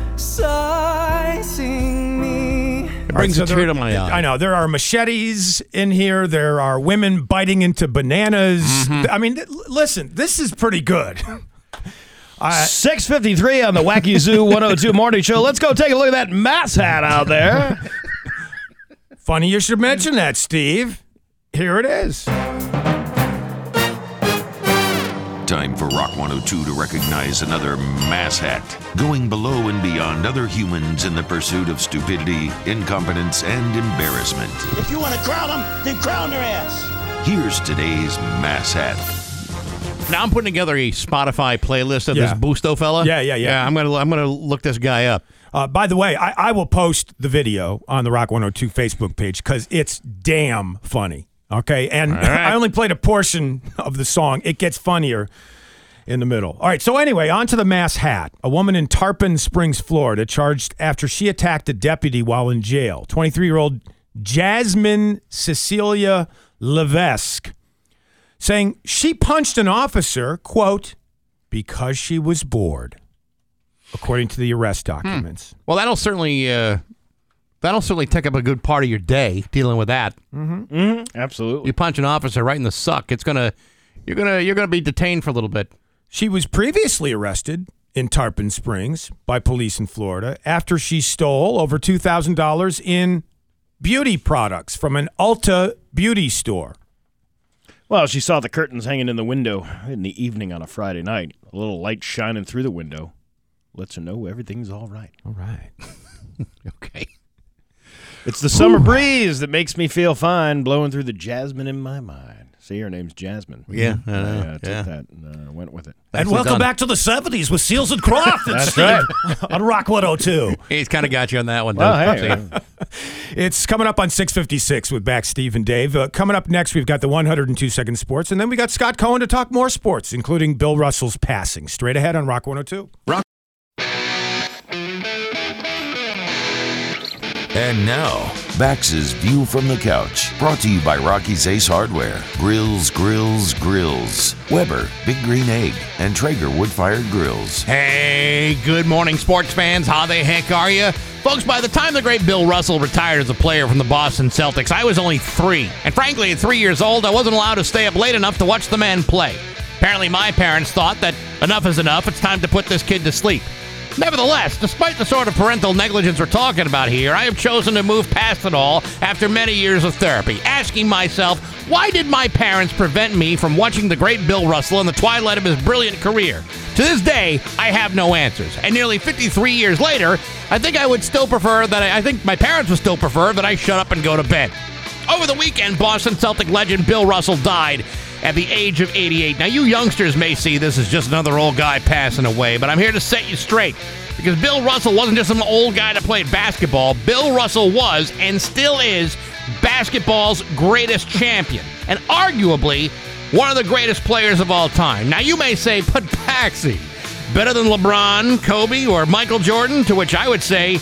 me. It brings so a there- tear to my eye. I know there are machetes in here. There are women biting into bananas. Mm-hmm. I mean, th- listen, this is pretty good. 653 on the Wacky Zoo 102 Morning Show. Let's go take a look at that mass hat out there. Funny you should mention that, Steve. Here it is. Time for Rock 102 to recognize another mass hat, going below and beyond other humans in the pursuit of stupidity, incompetence, and embarrassment. If you want to crown them, then crown their ass. Here's today's mass hat. Now I'm putting together a Spotify playlist of Yeah. this Busto fella. Yeah, yeah, yeah. I'm gonna I'm gonna look this guy up. Uh, by the way, I, I will post the video on the Rock 102 Facebook page because it's damn funny. Okay. And right. I only played a portion of the song. It gets funnier in the middle. All right. So, anyway, on to the mass hat. A woman in Tarpon Springs, Florida, charged after she attacked a deputy while in jail. 23 year old Jasmine Cecilia Levesque saying she punched an officer, quote, because she was bored, according to the arrest documents. Well, that'll certainly uh, that'll certainly take up a good part of your day dealing with that. Mm-hmm. Mm-hmm. Absolutely. You punch an officer right in the suck. It's gonna you're gonna you're gonna be detained for a little bit. She was previously arrested in Tarpon Springs by police in Florida after she stole over $2,000 in beauty products from an Ulta beauty store. Well, she saw the curtains hanging in the window in the evening on a Friday night. A little light shining through the window lets her know everything's all right. All right. Okay. It's the summer breeze that makes me feel fine, blowing through the jasmine in my mind. See, her name's Jasmine. Yeah, I know, I uh, took yeah. that and uh, went with it. And Nicely welcome done. back to the 70s with Seals and Crofts and That's Steve right. on Rock 102. He's kind of got you on that one. Well, though. hey, See? uh, It's coming up on 656 with back Steve and Dave. Uh, coming up next, we've got the 102 second sports, and then we got Scott Cohen to talk more sports, including Bill Russell's passing. Straight ahead on Rock 102. And now, Bax's View from the Couch, brought to you by Rocky's Ace Hardware, Grills, Grills, Grills, Weber, Big Green Egg, and Traeger Wood Fired Grills. Hey, good morning, sports fans. How the heck are you? Folks, by the time the great Bill Russell retired as a player from the Boston Celtics, I was only three. And frankly, at three years old, I wasn't allowed to stay up late enough to watch the man play. Apparently, my parents thought that enough is enough. It's time to put this kid to sleep. Nevertheless, despite the sort of parental negligence we're talking about here, I have chosen to move past it all after many years of therapy, asking myself, why did my parents prevent me from watching the great Bill Russell in the twilight of his brilliant career? To this day, I have no answers. And nearly 53 years later, I think I would still prefer that I, I think my parents would still prefer that I shut up and go to bed. Over the weekend, Boston Celtic legend Bill Russell died at the age of 88. Now, you youngsters may see this as just another old guy passing away, but I'm here to set you straight. Because Bill Russell wasn't just some old guy that played basketball. Bill Russell was and still is basketball's greatest champion, and arguably one of the greatest players of all time. Now, you may say, but Baxi, better than LeBron, Kobe, or Michael Jordan? To which I would say,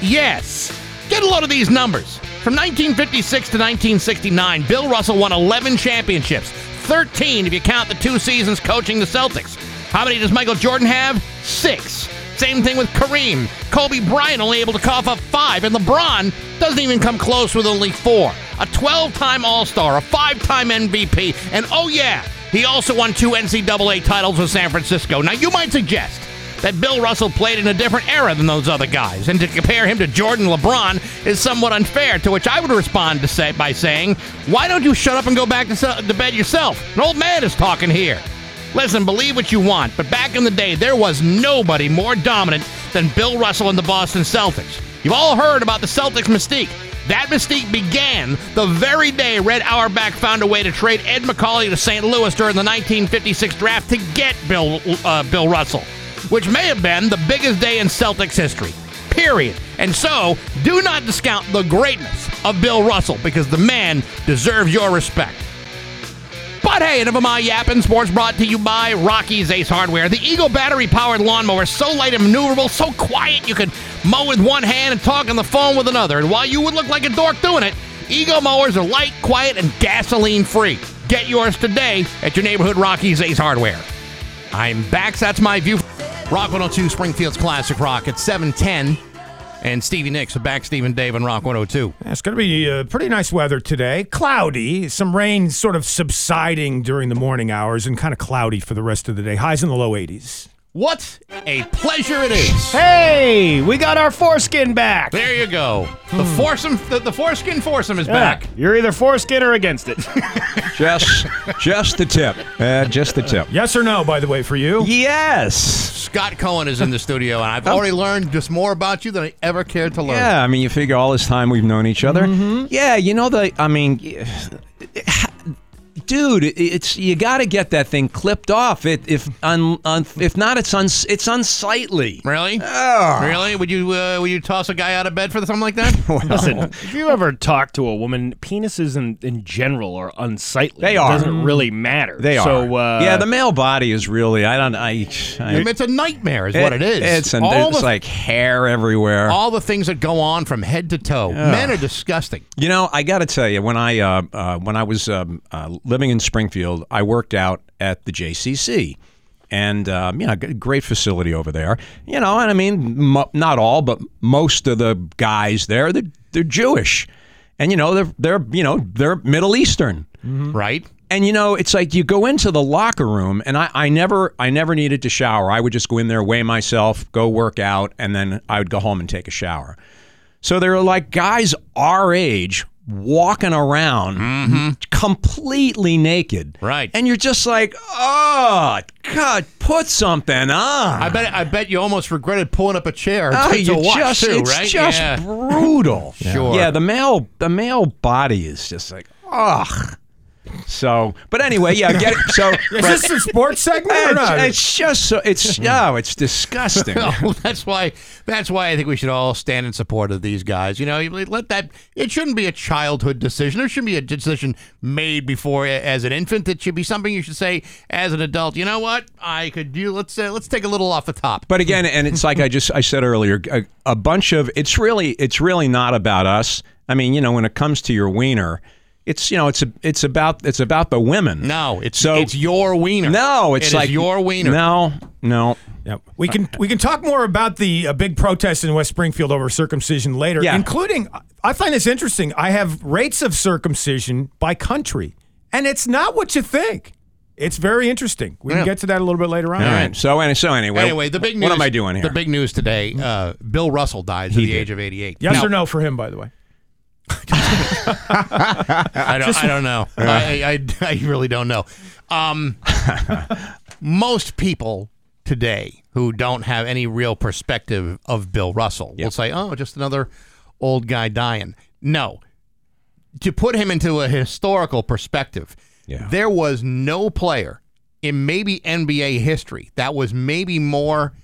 yes. Get a load of these numbers. From 1956 to 1969, Bill Russell won 11 championships, 13 if you count the two seasons coaching the Celtics. How many does Michael Jordan have? Six. Same thing with Kareem. Kobe Bryant only able to cough up five, and LeBron doesn't even come close with only four. A 12 time All Star, a five time MVP, and oh yeah, he also won two NCAA titles with San Francisco. Now, you might suggest that Bill Russell played in a different era than those other guys, and to compare him to Jordan LeBron is somewhat unfair. To which I would respond to say by saying, "Why don't you shut up and go back to, to bed yourself?" An old man is talking here. Listen, believe what you want, but back in the day, there was nobody more dominant than Bill Russell and the Boston Celtics. You've all heard about the Celtics mystique. That mystique began the very day Red Auerbach found a way to trade Ed Macauley to St. Louis during the 1956 draft to get Bill uh, Bill Russell, which may have been the biggest day in Celtics history. Period. And so, do not discount the greatness of Bill Russell because the man deserves your respect. But hey, enough of my yapping. Sports brought to you by Rocky's Ace Hardware. The EGO battery powered lawnmower so light and maneuverable, so quiet you can mow with one hand and talk on the phone with another. And while you would look like a dork doing it, EGO mowers are light, quiet, and gasoline free. Get yours today at your neighborhood Rocky's Ace Hardware. I'm back. That's my view. Rock 102 Springfield's Classic Rock at 710. And Stevie Nicks back Steve and Dave on Rock 102. Yeah, It's going to be uh, pretty nice weather today. Cloudy, some rain sort of subsiding during the morning hours, and kind of cloudy for the rest of the day. Highs in the low 80s. What a pleasure it is. Hey, we got our foreskin back. There you go. The foursome, the, the foreskin foursome is back. You're either foreskin or against it. Just, just the tip. Uh, just the tip. Yes or no, by the way, for you? Yes. Scott Cohen is in the studio, and I've already learned just more about you than I ever cared to learn. Yeah, I mean, you figure all this time we've known each other. Yeah, you know the. I mean, dude, it's you got to get that thing clipped off. It if un, un, if not, it's uns, it's unsightly. Really? Oh. Really? Would you uh, would you toss a guy out of bed for something like that? Listen, if you ever talk to a woman, penises in, in general are unsightly. They It are. doesn't really matter. They are. So, uh, yeah, the male body is really. I don't. I. I I mean, it's a nightmare, is what it is. It's an, all there's the, like hair everywhere. all the things that go on from head to toe. Men are disgusting. You know, I got to tell you, when I uh, uh, when I was um, uh, living in Springfield, I worked out at the JCC, and um, you know, great facility over there. You know, and I mean, mo- not all, but most of the guys there, they're, they're Jewish, and you know, they're they're you know they're Middle Eastern. Right? And you know, it's like you go into the locker room, and I, I never, I never needed to shower. I would just go in there, weigh myself, go work out, and then I would go home and take a shower. So there are like guys our age walking around mm-hmm. completely naked, Right. And you're just like, oh God, put something on. I bet I bet you almost regretted pulling up a chair Oh, to, you watch just, too, it's right? just yeah. brutal. Sure. Yeah, the male the male body is just like ugh. So, but anyway, yeah, get it. So, Is this a sports segment or it's, not? it's just so it's no, it's disgusting. Well, that's why. That's why I think we should all stand in support of these guys. You know, you let that. It shouldn't be a childhood decision. It shouldn't be a decision made before as an infant. It should be something you should say as an adult. You know what? I could do. Let's uh, let's take a little off the top. But again, and it's like I just I said earlier, a, a bunch of it's really it's really not about us. I mean, you know, when it comes to your wiener, it's you know it's a, it's about it's about the women. No, it's So- it's your wiener. No, it's It is like your wiener. No, no. Yep. we can we can talk more about the uh, big protest in West Springfield over circumcision later, Yeah. including. I find this interesting. I have rates of circumcision by country, and it's not what you think. It's very interesting. We Yeah. can get to that a little bit later on. All right. So and so anyway. Anyway, the big news. What am I doing here? The big news today. Uh, Bill Russell dies at the did. age of 88. Yes Now, or no for him, by the way. I don't, I don't know. I, I, I really don't know. Um, most people today who don't have any real perspective of Bill Russell will say, oh, just another old guy dying. No. To put him into a historical perspective, Yeah. there was no player in maybe NBA history that was maybe more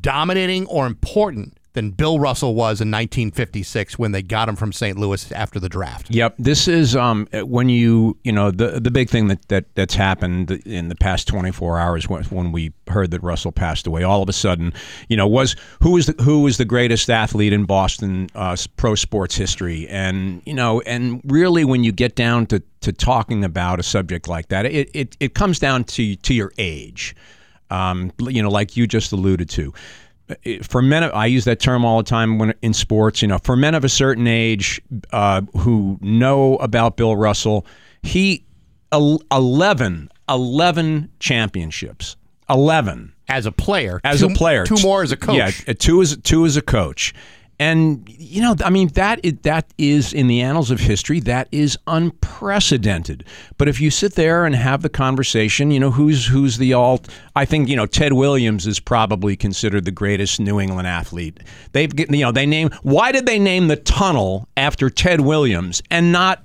dominating or important than Bill Russell was in 1956 when they got him from St. Louis after the draft. Yep, this is um, when you you know the the big thing that, that that's happened in the past 24 hours when, when we heard that Russell passed away. All of a sudden, you know, was who was the, who was the greatest athlete in Boston uh, pro sports history, and you know, and really when you get down to, to talking about a subject like that, it, it, it comes down to to your age. Um, you know, like you just alluded to for men, I use that term all the time when in sports. You know, for men of a certain age uh, who know about Bill Russell, he el- 11, 11 championships, eleven as a player, as two, a player, two more as a coach. Yeah, two as two as a coach. And you know, I mean, that is, that is in the annals of history. That is unprecedented. But if you sit there and have the conversation, you know, who's who's the all? I think you know Ted Williams is probably considered the greatest New England athlete. They've you know they name why did they name the tunnel after Ted Williams and not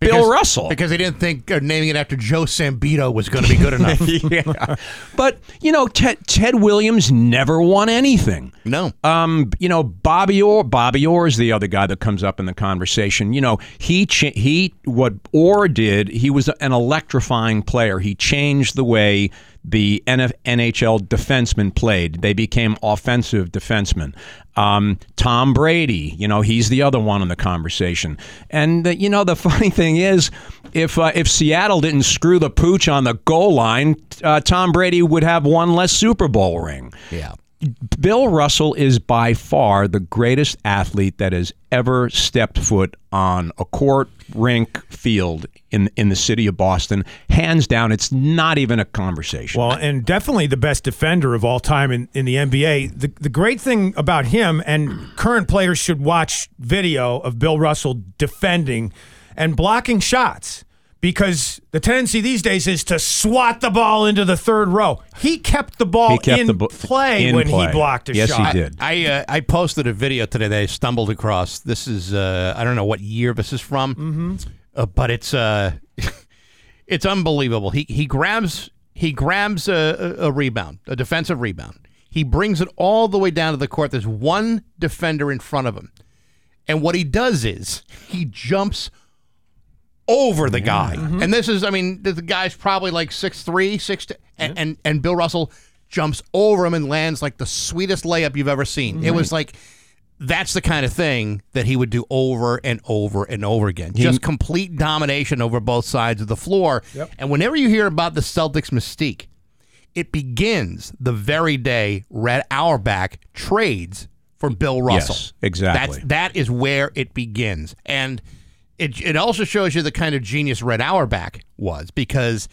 Bill Because- Russell? Because they didn't think uh, naming it after Joe Sambito was going to be good enough. yeah. But, you know, Ted, Ted Williams never won anything. No. Um, you know, Bobby Orr, Bobby Orr is the other guy that comes up in the conversation. You know, he cha- he what Orr did, he was an electrifying player. He changed the way the NHL defensemen played. They became offensive defensemen. Um, Tom Brady, you know, he's the other one in the conversation. And uh, you know, the funny thing is, if uh, if Seattle didn't screw the pooch on the goal line, uh, Tom Brady would have one less Super Bowl ring. Yeah. Bill Russell is by far the greatest athlete that has ever stepped foot on a court, rink, field in in the city of Boston. Hands down, it's not even a conversation. Well, and definitely the best defender of all time in, in the NBA. The, the great thing about him, and current players should watch video of Bill Russell defending and blocking shots because the tendency these days is to swat the ball into the third row. He kept the ball kept in the bo- play in when play. he blocked a Yes, he shot. did. I uh, I posted a video today that I stumbled across. This is uh, I don't know what year this is from, mm-hmm. uh, but it's uh, it's unbelievable. He he grabs he grabs a, a, a rebound, a defensive rebound. He brings it all the way down to the court. There's one defender in front of him, and what he does is he jumps over the guy. Mm-hmm. And this is, I mean, the the guy's probably like six three, six, and, and and Bill Russell jumps over him and lands like the sweetest layup you've ever seen. It was like that's the kind of thing that he would do over and over and over again. Just complete domination over both sides of the floor. And whenever you hear about the Celtics mystique, it begins the very day Red Auerbach trades for Bill Russell. Yes, exactly. That's, that is where it begins. And it, it also shows you the kind of genius Red Auerbach was because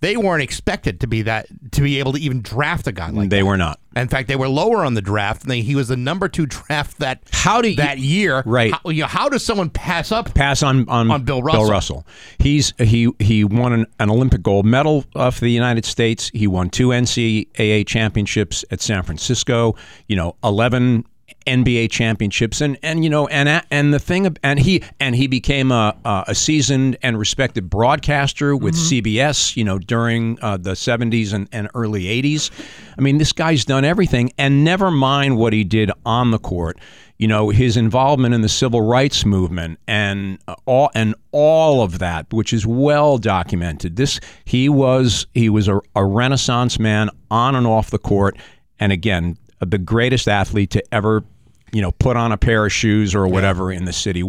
they weren't expected to be that to be able to even draft a guy like they that. were not. In fact, they were lower on the draft. And they, he was the number two draft that How do you- that year. Right. How, you know, how does someone pass up? pass on on, On Bill Russell. He's he he won an, an Olympic gold medal uh, for the United States. He won two NCAA championships at San Francisco. You know, eleven NBA championships, and and you know, and and the thing, and he and he became a a seasoned and respected broadcaster with CBS. You know, during uh, the '70s and, and early '80s. I mean, this guy's done everything, and never mind what he did on the court you know his involvement in the civil rights movement and all and all of that which is well documented this he was he was a, a renaissance man on and off the court and again the greatest athlete to ever you know put on a pair of shoes or whatever in the city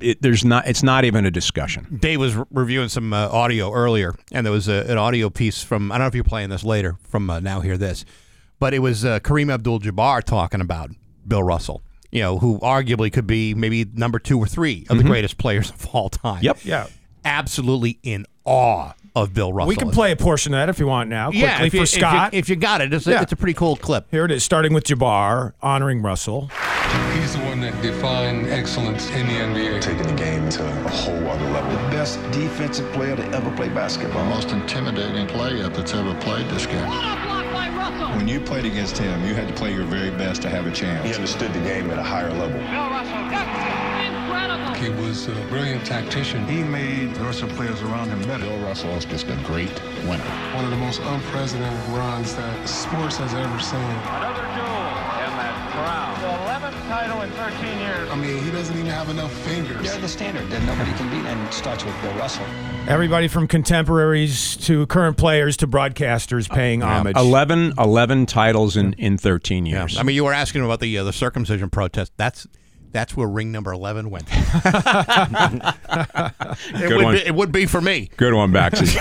it, there's not it's not even a discussion Dave was re- reviewing some uh, audio earlier, and there was a, an audio piece from I don't know if you're playing this later from uh, Now Hear This, but it was uh, Kareem Abdul-Jabbar talking about Bill Russell. You know, who arguably could be maybe number two or three of the greatest players of all time. Yep. Yeah. absolutely in awe of Bill Russell. We can play a portion of that if you want now, quickly yeah, if you, for if you- Scott. If you, got it, it's a, Yeah. it's a pretty cool clip. Here it is, starting with Jabbar, honoring Russell. He's the one that defined excellence in the NBA. taking the game to a whole other level. The best defensive player to ever play basketball. most intimidating player that's ever played this game. When you played against him, you had to play your very best to have a chance. He understood the game at a higher level. He was a brilliant tactician. He made the rest of the players around him better. Bill Russell is just a great winner. One of the most unprecedented runs that sports has ever seen. Another jewel in that crown. The 11th title in 13 years. I mean, he doesn't even have enough fingers. They're the standard that nobody can beat, and it starts with Bill Russell. Everybody from contemporaries to current players to broadcasters paying homage. 11, 11 titles in, in 13 years Yeah. I mean, you were asking about the uh, the circumcision protest. That's that's where ring number eleven went. it, Good would one. be, it would be for me. good one Baxi.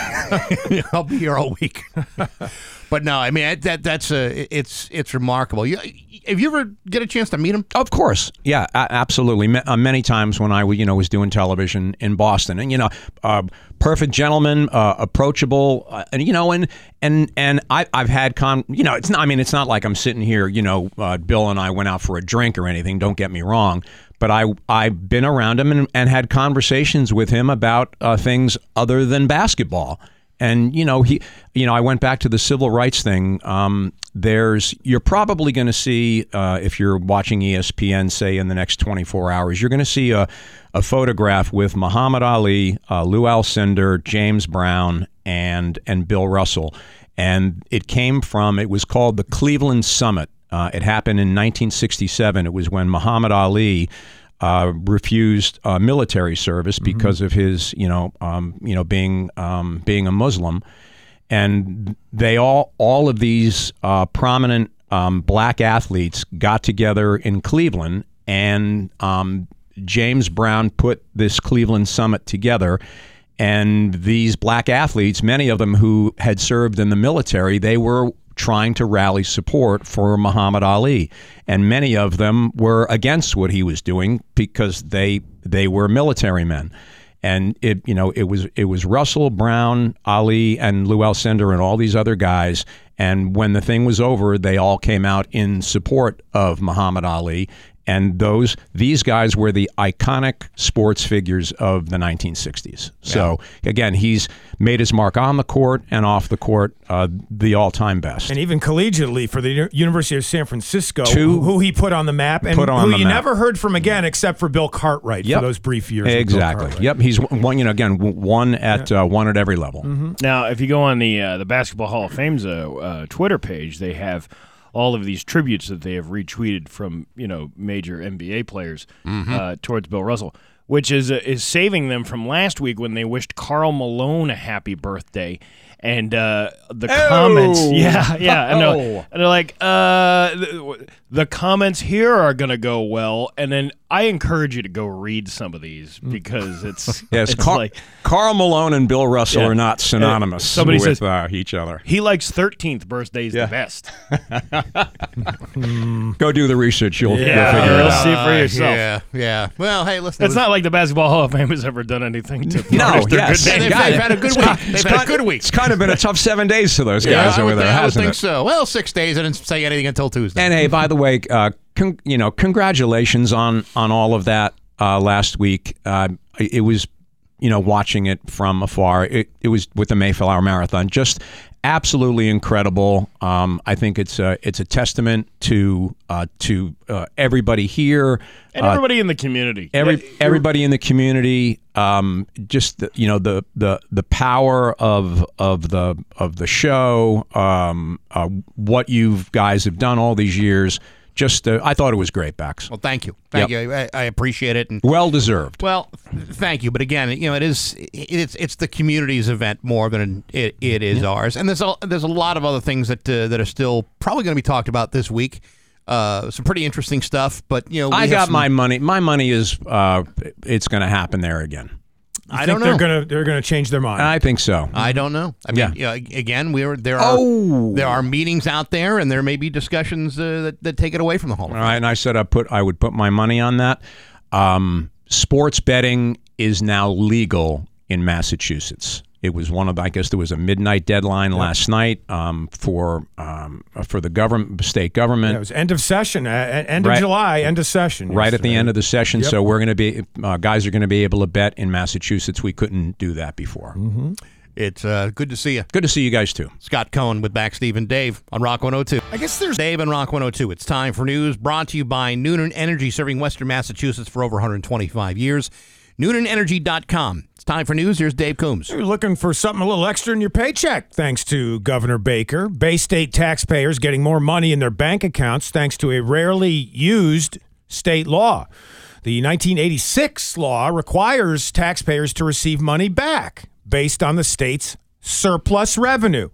I'll be here all week. but no, I mean that that's uh, it's it's remarkable. You, have you ever get a chance to meet him? Of course, yeah, a- absolutely. Uh, many times when I, you know, was doing television in Boston, and you know, uh, perfect gentleman, uh, approachable, uh, and you know, and and and I, I've had con, you know, it's not. I mean, it's not like I'm sitting here, you know, uh, Bill and I went out for a drink or anything. Don't get me wrong, but I I've been around him and, and had conversations with him about uh, things other than basketball. And you know he, you know I went back to the civil rights thing. Um, there's you're probably going to see uh, if you're watching ESPN, say in the next 24 hours, you're going to see a, a photograph with Muhammad Ali, uh, Lou Alcindor, James Brown, and and Bill Russell. And it came from it was called the Cleveland Summit. Uh, it happened in 1967. It was when Muhammad Ali uh, refused uh, military service because of his, you know, um, you know, being um, being a Muslim, and they all all of these uh, prominent um, black athletes got together in Cleveland, and um, James Brown put this Cleveland Summit together. And these black athletes, many of them who had served in the military, they were trying to rally support for Muhammad Ali, and many of them were against what he was doing because they they were military men. And it, you know, it was it was Russell Brown, Ali, and Lou Alcindor, and all these other guys. And when the thing was over, they all came out in support of Muhammad Ali. And those these guys were the iconic sports figures of the 1960s. So again, he's made his mark on the court and off the court, uh, the all-time best. And even collegiately for the University of San Francisco, Two- who, who he put on the map and Put on who you map. never heard from again except for Bill Cartwright Yep. for those brief years. with Bill Exactly. Yep. He's one. You know, again, one at uh, one at every level. Now, if you go on the uh, the Basketball Hall of Fame's uh, uh, Twitter page, they have all of these tributes that they have retweeted from you know major NBA players uh, towards Bill Russell, which is uh, is saving them from last week when they wished Karl Malone a happy birthday. And uh, the comments, yeah, yeah, and Oh. they're, and they're like, uh, the, the comments here are gonna go well, and then I encourage you to go read some of these because it's Yes, it's Car- like Karl Malone and Bill Russell Yeah. are not synonymous somebody with says- uh, each other. he likes 13th birthdays the best. Go do the research. You'll, Yeah, you'll figure it you'll out. see for yourself. Yeah, yeah. Well, hey, listen. It's not like the Basketball Hall of Fame has ever done anything to No, tarnish their yes. good name. They've, they've had a good week. They've it's had a good week. It's kind of been a tough seven days for those guys I over there, think, I hasn't think it? so. Well, six days. I didn't say anything until Tuesday. And hey, by the way, uh, con- you know, congratulations on on all of that uh, last week. Uh, it was, you know, watching it from afar. It, it was with the Mayflower Marathon, just absolutely incredible. Um, I think it's a it's a testament to uh, to uh, everybody here. And uh, everybody in the community. every everybody in the community um just the, you know the the the power of of the of the show um uh, what you guys have done all these years just uh, I thought it was great Bax well, thank you, thank Yep. you. I, I appreciate it. And well deserved well, thank you. But again, you know, it is it's it's the community's event more than it, it is ours. And there's a, there's a lot of other things that uh, that are still probably going to be talked about this week. Uh, some pretty interesting stuff. But you know, we I got some- my money my money is uh it's going to happen there again I I don't think they're know. gonna they're gonna change their mind. I think so I don't know. I mean, Yeah. yeah. again, we're there are Oh. there are meetings out there, and there may be discussions uh, that, that take it away from the Hall. of Fame. right, and I said I put I would put my money on that. Um, sports betting is now legal in Massachusetts. It was one of I guess there was a midnight deadline last night um, for um, for the government state government. Yeah, it was end of session, uh, uh, end Right. of July, end of session. Right at the end of the session, Yep. so we're going to be uh, guys are going to be able to bet in Massachusetts. We couldn't do that before. Mm-hmm. It's uh, good to see you. Good to see you guys too. Scott Cohen with back Steve and Dave on Rock 102. I guess there's Dave and Rock 102. It's time for news brought to you by Noonan Energy, serving Western Massachusetts for over 125 years. NoonanEnergy.com. It's time for news. Here's Dave Coombs. You're looking for something a little extra in your paycheck, thanks to Governor Baker. Bay State taxpayers getting more money in their bank accounts thanks to a rarely used state law. The 1986 law requires taxpayers to receive money back based on the state's surplus revenue.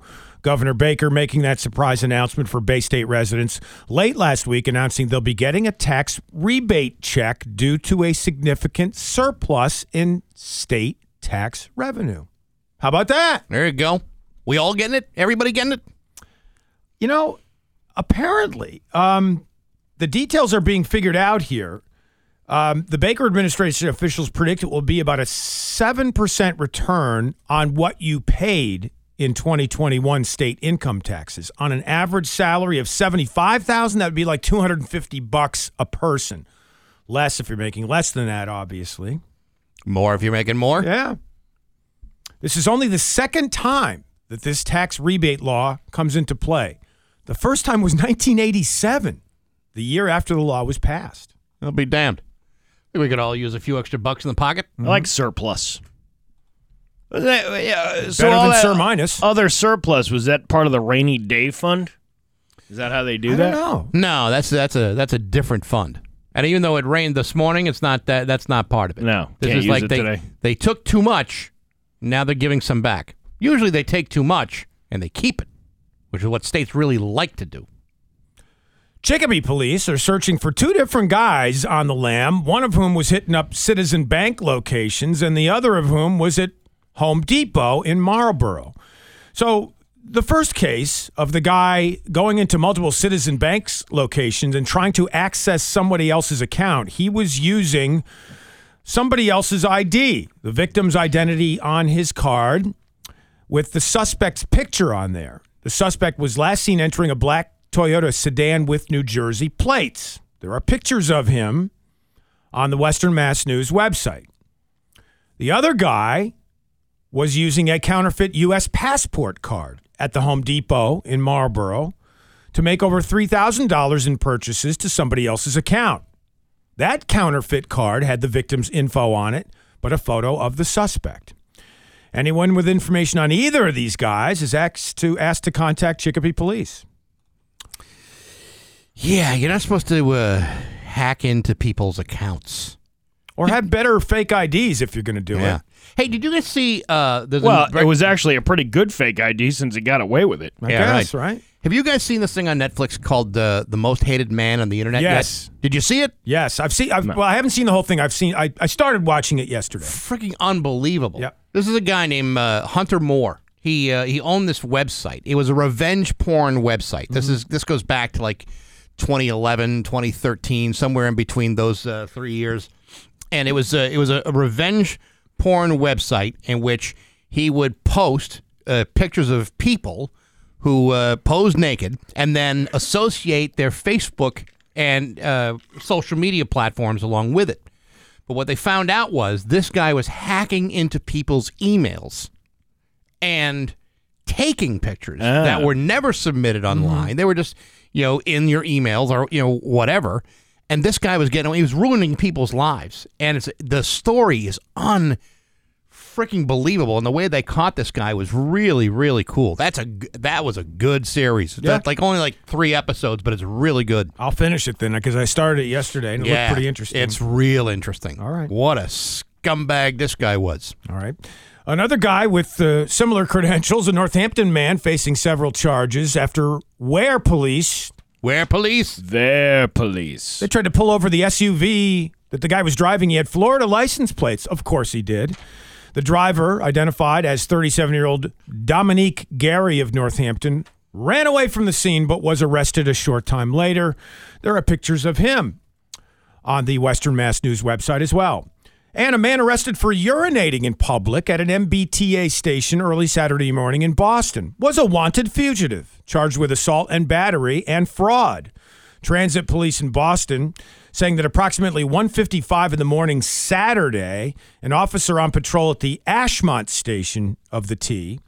Governor Baker making that surprise announcement for Bay State residents late last week, announcing they'll be getting a tax rebate check due to a significant surplus in state tax revenue. How about that? There you go. We all getting it? Everybody getting it? You know, apparently, um, the details are being figured out here. Um, the Baker administration officials predict it will be about a 7% return on what you paid in 2021 state income taxes. On an average salary of 75,000, that would be like 250 bucks a person. Less if you're making less than that, obviously. More if you're making more? Yeah. This is only the second time that this tax rebate law comes into play. The first time was 1987, the year after the law was passed. I'll be damned. Think we could all use a few extra bucks in the pocket. I like surplus. Was that- yeah, so Better all than that Sir Minus. Other surplus was that part of the rainy day fund? Is that how they do I that? don't know. No, that's that's a that's a different fund. And even though it rained this morning, it's not that that's not part of it. No, this can't is use like it they today. they took too much. Now they're giving some back. Usually they take too much. and they keep it, which is what states really like to do. Chicopee police are searching for two different guys on the lam, one of whom was hitting up Citizen Bank locations, and the other of whom was at Home Depot in Marlboro. So, the first case of the guy going into multiple Citizen Banks locations and trying to access somebody else's account, he was using somebody else's ID, the victim's identity on his card, with the suspect's picture on there. The suspect was last seen entering a black Toyota sedan with New Jersey plates. There are pictures of him on the Western Mass News website. The other guy was using a counterfeit U.S. passport card at the Home Depot in Marlboro to make over $3,000 in purchases to somebody else's account. That counterfeit card had the victim's info on it, but a photo of the suspect. Anyone with information on either of these guys is asked to asked to contact Chicopee Police. Yeah, you're not supposed to uh, hack into people's accounts. Or have better fake IDs if you're going to do Yeah. it. Hey, did you guys see? Uh, there's Well, a, it was actually a pretty good fake ID since he got away with it. I Yeah, guess, right? Have you guys seen this thing on Netflix called the the most hated man on the internet? yet? Yes. Did you see it? Yes, I've seen. I've, Well, I haven't seen the whole thing. I've seen. I, I started watching it yesterday. Freaking unbelievable. Yep. This is a guy named uh, Hunter Moore. He uh, he owned this website. It was a revenge porn website. This is this goes back to like 2011, 2013, somewhere in between those uh, three years. And it was uh, it was a, a revenge porn website in which he would post uh, pictures of people who uh, pose naked and then associate their Facebook and uh, social media platforms along with it. But what they found out was this guy was hacking into people's emails and taking pictures Ah. that were never submitted online. They were just, you know, in your emails or, you know, whatever. And this guy was getting, he was ruining people's lives. And it's the story is un freaking believable. And the way they caught this guy was really, really cool. That's a, that was a good series. Yeah. That's like only like three episodes, but it's really good. I'll finish it then because I started it yesterday and it looked pretty interesting. It's real interesting. All right. What a scumbag this guy was. All right. Another guy with uh, similar credentials, a Northampton man facing several charges after Ware police. Where police? Their police. They tried to pull over the SUV that the guy was driving. He had Florida license plates. Of course he did. The driver, identified as 37 year old Dominique Gary of Northampton, ran away from the scene but was arrested a short time later. There are pictures of him on the Western Mass News website as well. And a man arrested for urinating in public at an MBTA station early Saturday morning in Boston was a wanted fugitive charged with assault and battery and fraud. Transit police in Boston saying that approximately 1:55 in the morning Saturday, an officer on patrol at the Ashmont station of the T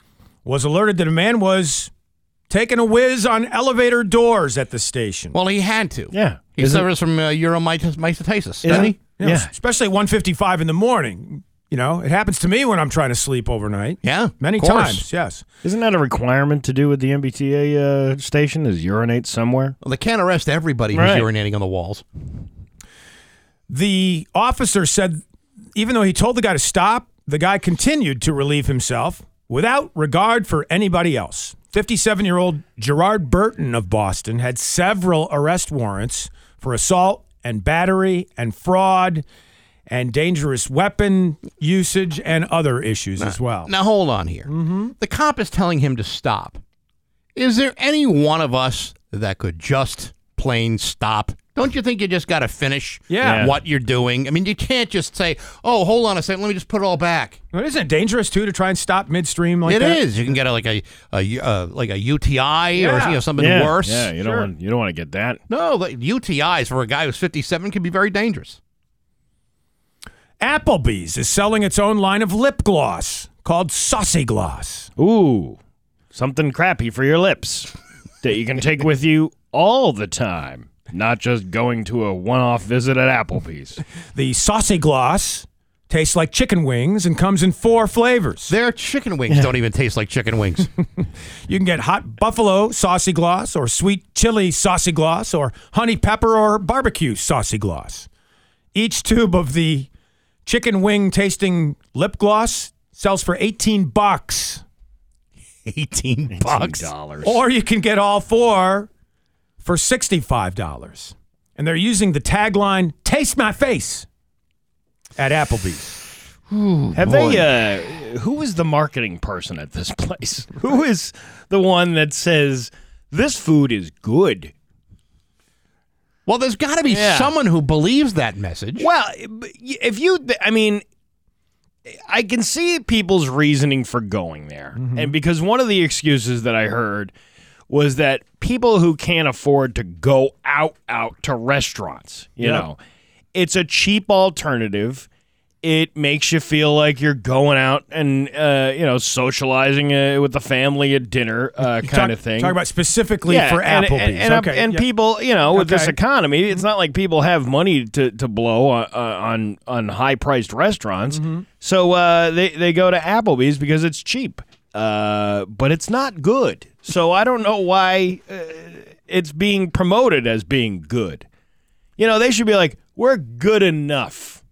was alerted that a man was taking a whiz on elevator doors at the station. Well, he had to. Yeah. He Isn't- suffers from uh, uromycetitis, doesn't Isn't- he? You know, Yeah. especially at 1:55 in the morning. You know, it happens to me when I'm trying to sleep overnight. Yeah, many of course. times. Yes. Isn't that a requirement to do with the MBTA uh, station? Is urinate somewhere? Well, they can't arrest everybody who's Right. urinating on the walls. The officer said, even though he told the guy to stop, the guy continued to relieve himself without regard for anybody else. 57 year old Gerard Burton of Boston had several arrest warrants for assault and battery and fraud and dangerous weapon usage and other issues as well. Now, hold on here. Mm-hmm. The cop is telling him to stop. Is there any one of us that could just plain stop? Don't you think you just got to finish Yeah. what you're doing? I mean, you can't just say, oh, hold on a second, let me just put it all back. But isn't it dangerous too to try and stop midstream like It that? is. You can get a, like a, a uh, like a UTI or you know, something yeah. worse. Yeah, you don't Sure. want you don't want to get that. No, like UTIs for a guy who's 57 can be very dangerous. Applebee's is selling its own line of lip gloss called Saucy Gloss. Ooh, something crappy for your lips that you can take with you all the time, not just going to a one-off visit at Applebee's. The Saucy Gloss tastes like chicken wings and comes in four flavors. Their chicken wings don't even taste like chicken wings. You can get hot buffalo saucy gloss or sweet chili saucy gloss or honey pepper or barbecue saucy gloss. Each tube of the chicken wing tasting lip gloss sells for 18 bucks. 18 bucks. dollars. Or you can get all four for $65. And they're using the tagline, Taste My Face at Applebee's. Have they? Uh, who is the marketing person at this place? Who is the one that says this food is good? Well, there's got to be Yeah. someone who believes that message. Well, if you, I mean, I can see people's reasoning for going there, and because one of the excuses that I heard was that people who can't afford to go out out to restaurants, you Yeah. know, it's a cheap alternative. It makes you feel like you're going out and uh, you know socializing uh, with the family at dinner, uh, kind Talk- of thing. Talk about specifically Yeah, for and, Applebee's. and, and, okay. and yeah. people, you know, with this economy, it's not like people have money to, to blow on on, on high priced restaurants. Mm-hmm. So uh, they they go to Applebee's because it's cheap, uh, but it's not good. So I don't know why uh, it's being promoted as being good. You know, they should be like, we're good enough.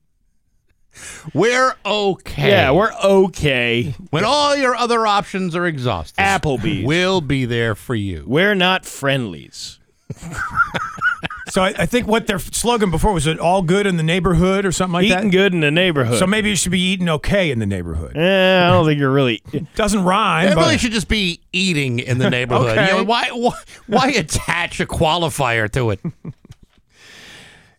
We're okay. Yeah, we're okay. when all your other options are exhausted, Applebee's. will be there for you. We're not friendlies. So I, I think what their slogan before was it all good in the neighborhood or something like Eating that? Eating good in the neighborhood. So maybe you should be eating okay in the neighborhood. Eh, I don't think you're really. Doesn't rhyme. It but really should just be eating in the neighborhood. You Okay. know, why, why why attach a qualifier to it?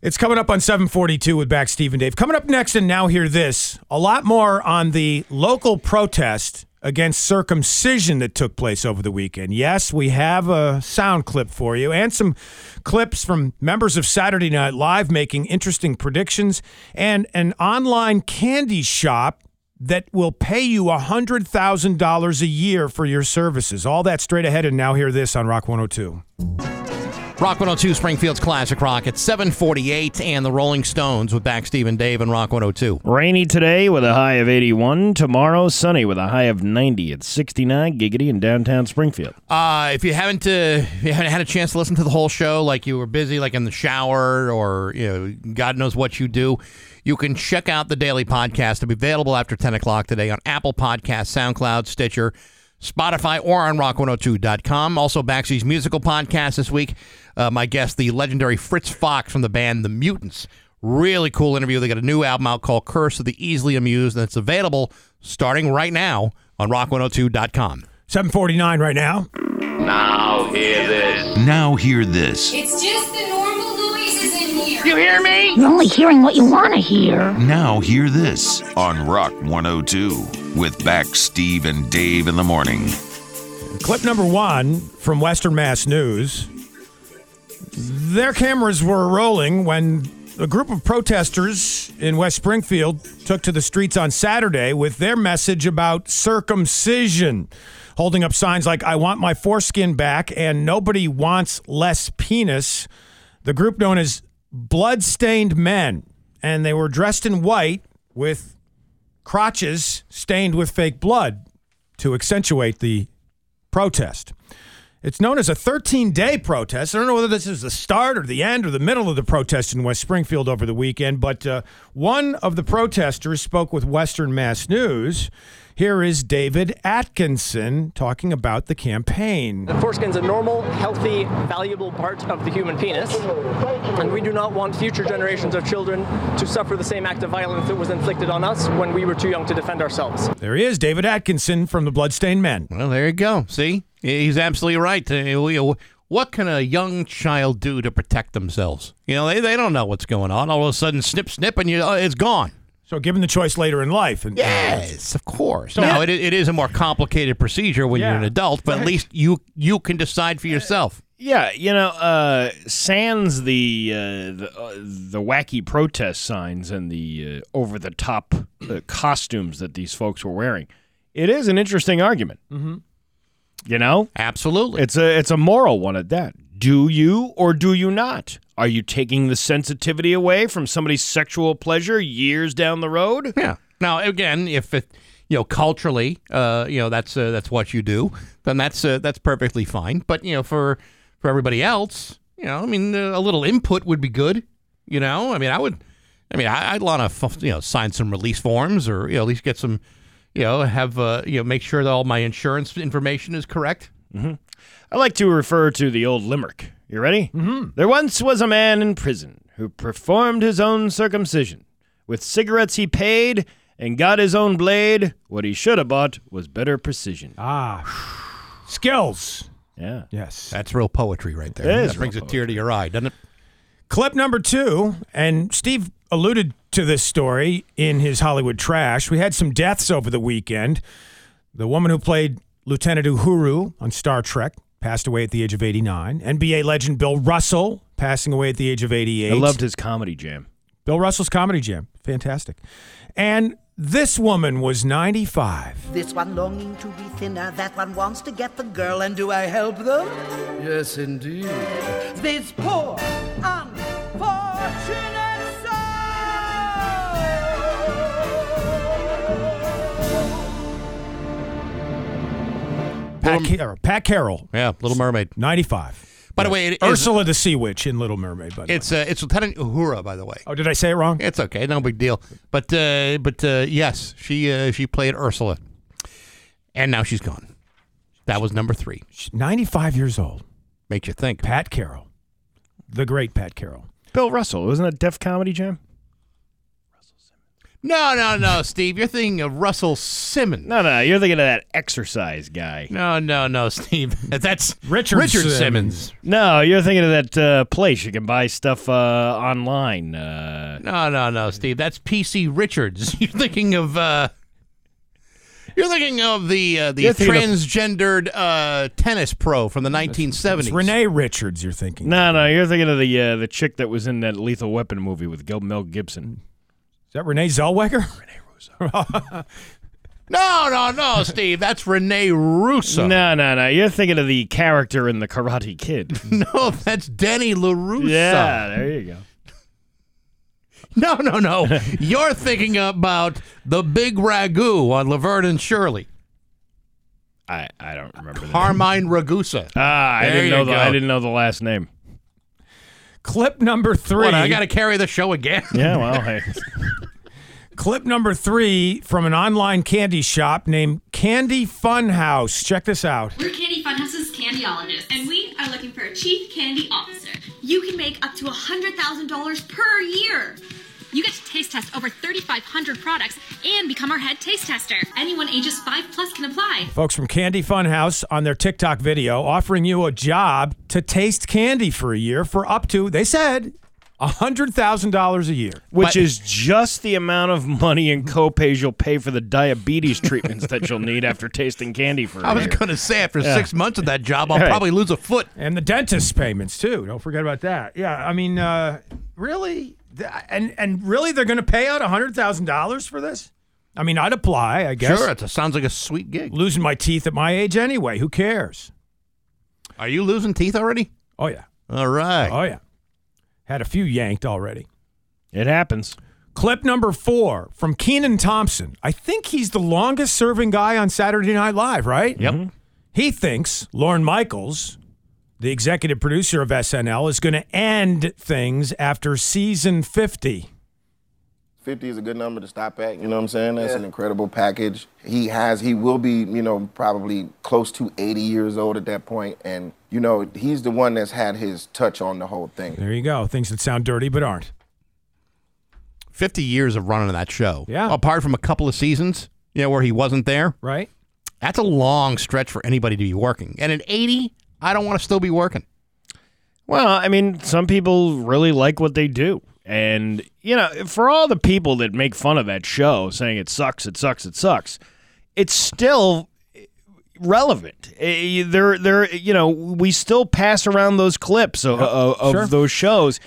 It's coming up on 742 with back Steve and Dave. Coming up next, and now hear this a lot more on the local protest against circumcision that took place over the weekend. Yes, we have a sound clip for you and some clips from members of Saturday Night Live making interesting predictions and an online candy shop that will pay you $100,000 a year for your services. All that straight ahead, and now hear this on Rock 102. Rock 102 Springfield's Classic Rock at 748 and the Rolling Stones with back Steve and Dave and Rock 102. Rainy today with a high of 81. Tomorrow, sunny with a high of 90 at 69 giggity in downtown Springfield. Uh, if you haven't uh, if you haven't had a chance to listen to the whole show, like you were busy, like in the shower, or you know, God knows what you do, you can check out the daily podcast. It'll be available after 10 o'clock today on Apple Podcasts, SoundCloud, Stitcher, Spotify, or on rock102.com. Also, Baxi's musical podcast this week. Uh, my guest, the legendary Fritz Fox from the band The Mutants. Really cool interview. They got a new album out called Curse of the Easily Amused, and it's available starting right now on rock102.com. 749 right now. Now hear this. Now hear this. It's just the normal noises in here. You hear me? You're only hearing what you want to hear. Now hear this on Rock 102 with back Steve and Dave in the morning. Clip number one from Western Mass News. Their cameras were rolling when a group of protesters in West Springfield took to the streets on Saturday with their message about circumcision, holding up signs like, I want my foreskin back and nobody wants less penis. The group known as Bloodstained Men, and they were dressed in white with crotches stained with fake blood to accentuate the protest. It's known as a 13 day protest. I don't know whether this is the start or the end or the middle of the protest in West Springfield over the weekend, but uh, one of the protesters spoke with Western Mass News. Here is David Atkinson talking about the campaign. The foreskin's a normal, healthy, valuable part of the human penis, and we do not want future generations of children to suffer the same act of violence that was inflicted on us when we were too young to defend ourselves. There he is, David Atkinson from the Bloodstained Men. Well, there you go. See, he's absolutely right. Uh, What can a young child do to protect themselves? You know, they, they don't know what's going on. All of a sudden, snip, snip, and you, uh, it's gone. So, given the choice later in life, and Yes, of course. So- now, it, it is a more complicated procedure when you're an adult, but at least you you can decide for yourself. Yeah, you know, uh, sans the uh, the, uh, the wacky protest signs and the uh, over the top uh, costumes that these folks were wearing, it is an interesting argument. Mm-hmm. You know, absolutely, it's a it's a moral one at that. Do you or do you not? Are you taking the sensitivity away from somebody's sexual pleasure years down the road? Yeah. Now, again, if it, you know, culturally, uh, you know, that's uh, that's what you do, then that's uh, that's perfectly fine. But you know, for for everybody else, you know, I mean, uh, a little input would be good. You know, I mean, I would, I mean, I, I'd want to, you know, sign some release forms or you know, at least get some, you know, have uh, you know, make sure that all my insurance information is correct. Mm-hmm. I like to refer to the old limerick. You ready? Mm-hmm. There once was a man in prison who performed his own circumcision. With cigarettes he paid and got his own blade. What he should have bought was better precision. Ah, skills. Yeah. Yes. That's real poetry right there. It is that brings real a tear to your eye, doesn't it? Clip number two, and Steve alluded to this story in his Hollywood Trash. We had some deaths over the weekend. The woman who played Lieutenant Uhuru on Star Trek passed away at the age of 89. NBA legend Bill Russell passing away at the age of 88. I loved his comedy jam. Bill Russell's comedy jam. Fantastic. And this woman was 95. This one longing to be thinner, that one wants to get the girl, and do I help them? Yes, indeed. This poor, unfortunate Pat, Car- Pat Carroll. Yeah, Little Mermaid. 95. By the way, it is- Ursula the Sea Witch in Little Mermaid. By the It's uh, it's Lieutenant Uhura, by the way. Oh, did I say it wrong? It's okay, no big deal. But uh, but uh, yes, she uh, she played Ursula, and now she's gone. That was number three. She's 95 years old. Makes you think. Pat Carroll, the great Pat Carroll. Bill Russell, wasn't that Def Comedy Jam? No, no, no, Steve. You're thinking of Russell Simmons. No, no, you're thinking of that exercise guy. No, no, no, Steve. That's Richard Richard Simmons. Simmons. No, you're thinking of that uh, place you can buy stuff uh, online. Uh, No, no, no, Steve. That's PC Richards. You're thinking of uh You're thinking of the uh, the You're thinking of- transgendered uh, tennis pro from the 1970s. It's Renee Richards, you're thinking. no, no, you're thinking of the uh, the chick that was in that Lethal Weapon movie with Mel Gibson. Is that Renee Zellweger? Renee Russo. No, no, no, Steve. That's Renee Russo. No, no, no. You're thinking of the character in the Karate Kid. No, that's Denny LaRusso. yeah, there you go. No, no, no. You're thinking about the big ragu on Laverne and Shirley. I, I don't remember. The Carmine Ragusa. Ah, I There didn't know the go. I didn't know the last name. Clip number three. What, I got to carry the show again? Yeah, well, hey. Clip number three from an online candy shop named Candy Funhouse. Check this out. We're Candy Funhouse's candyologists, and we are looking for a chief candy officer. You can make up to $100,000 per year. You get to taste test over 3,500 products and become our head taste tester. Anyone ages 5 plus can apply. Folks from Candy Funhouse on their TikTok video offering you a job to taste candy for a year for up to, they said, $100,000 a year. Which is just the amount of money and copays you'll pay for the diabetes treatments that you'll need after tasting candy for I was going to say, after Yeah. six months of that job, I'll Right. probably lose a foot. And the dentist payments, too. Don't forget about that. Yeah, I mean, uh, really? Th- And, and really, they're going to pay out $100,000 for this? I mean, I'd apply, I guess. Sure, it sounds like a sweet gig. Losing my teeth at my age anyway. Who cares? Are you losing teeth already? Oh, yeah. All right. Oh, yeah. Had a few yanked already. It happens. Clip number four from Kenan Thompson. I think he's the longest serving guy on Saturday Night Live, right? Yep. Mm-hmm. He thinks Lorne Michaels, the executive producer of SNL, is going to end things after season 50. 50 is a good number to stop at. You know what I'm saying? That's an incredible package. He has, he will be, you know, probably close to 80 years old at that point, And, you know, he's the one that's had his touch on the whole thing. There you go. Things that sound dirty but aren't. 50 years of running that show. Yeah. Apart from a couple of seasons, you know, where he wasn't there. Right. That's a long stretch for anybody to be working. And at 80, I don't want to still be working. Well, I mean, some people really like what they do. And, you know, for all the people that make fun of that show saying it sucks, it sucks, it sucks, it's still relevant. Eh, They're, they're, you know, we still pass around those clips of, of, of Sure. those shows.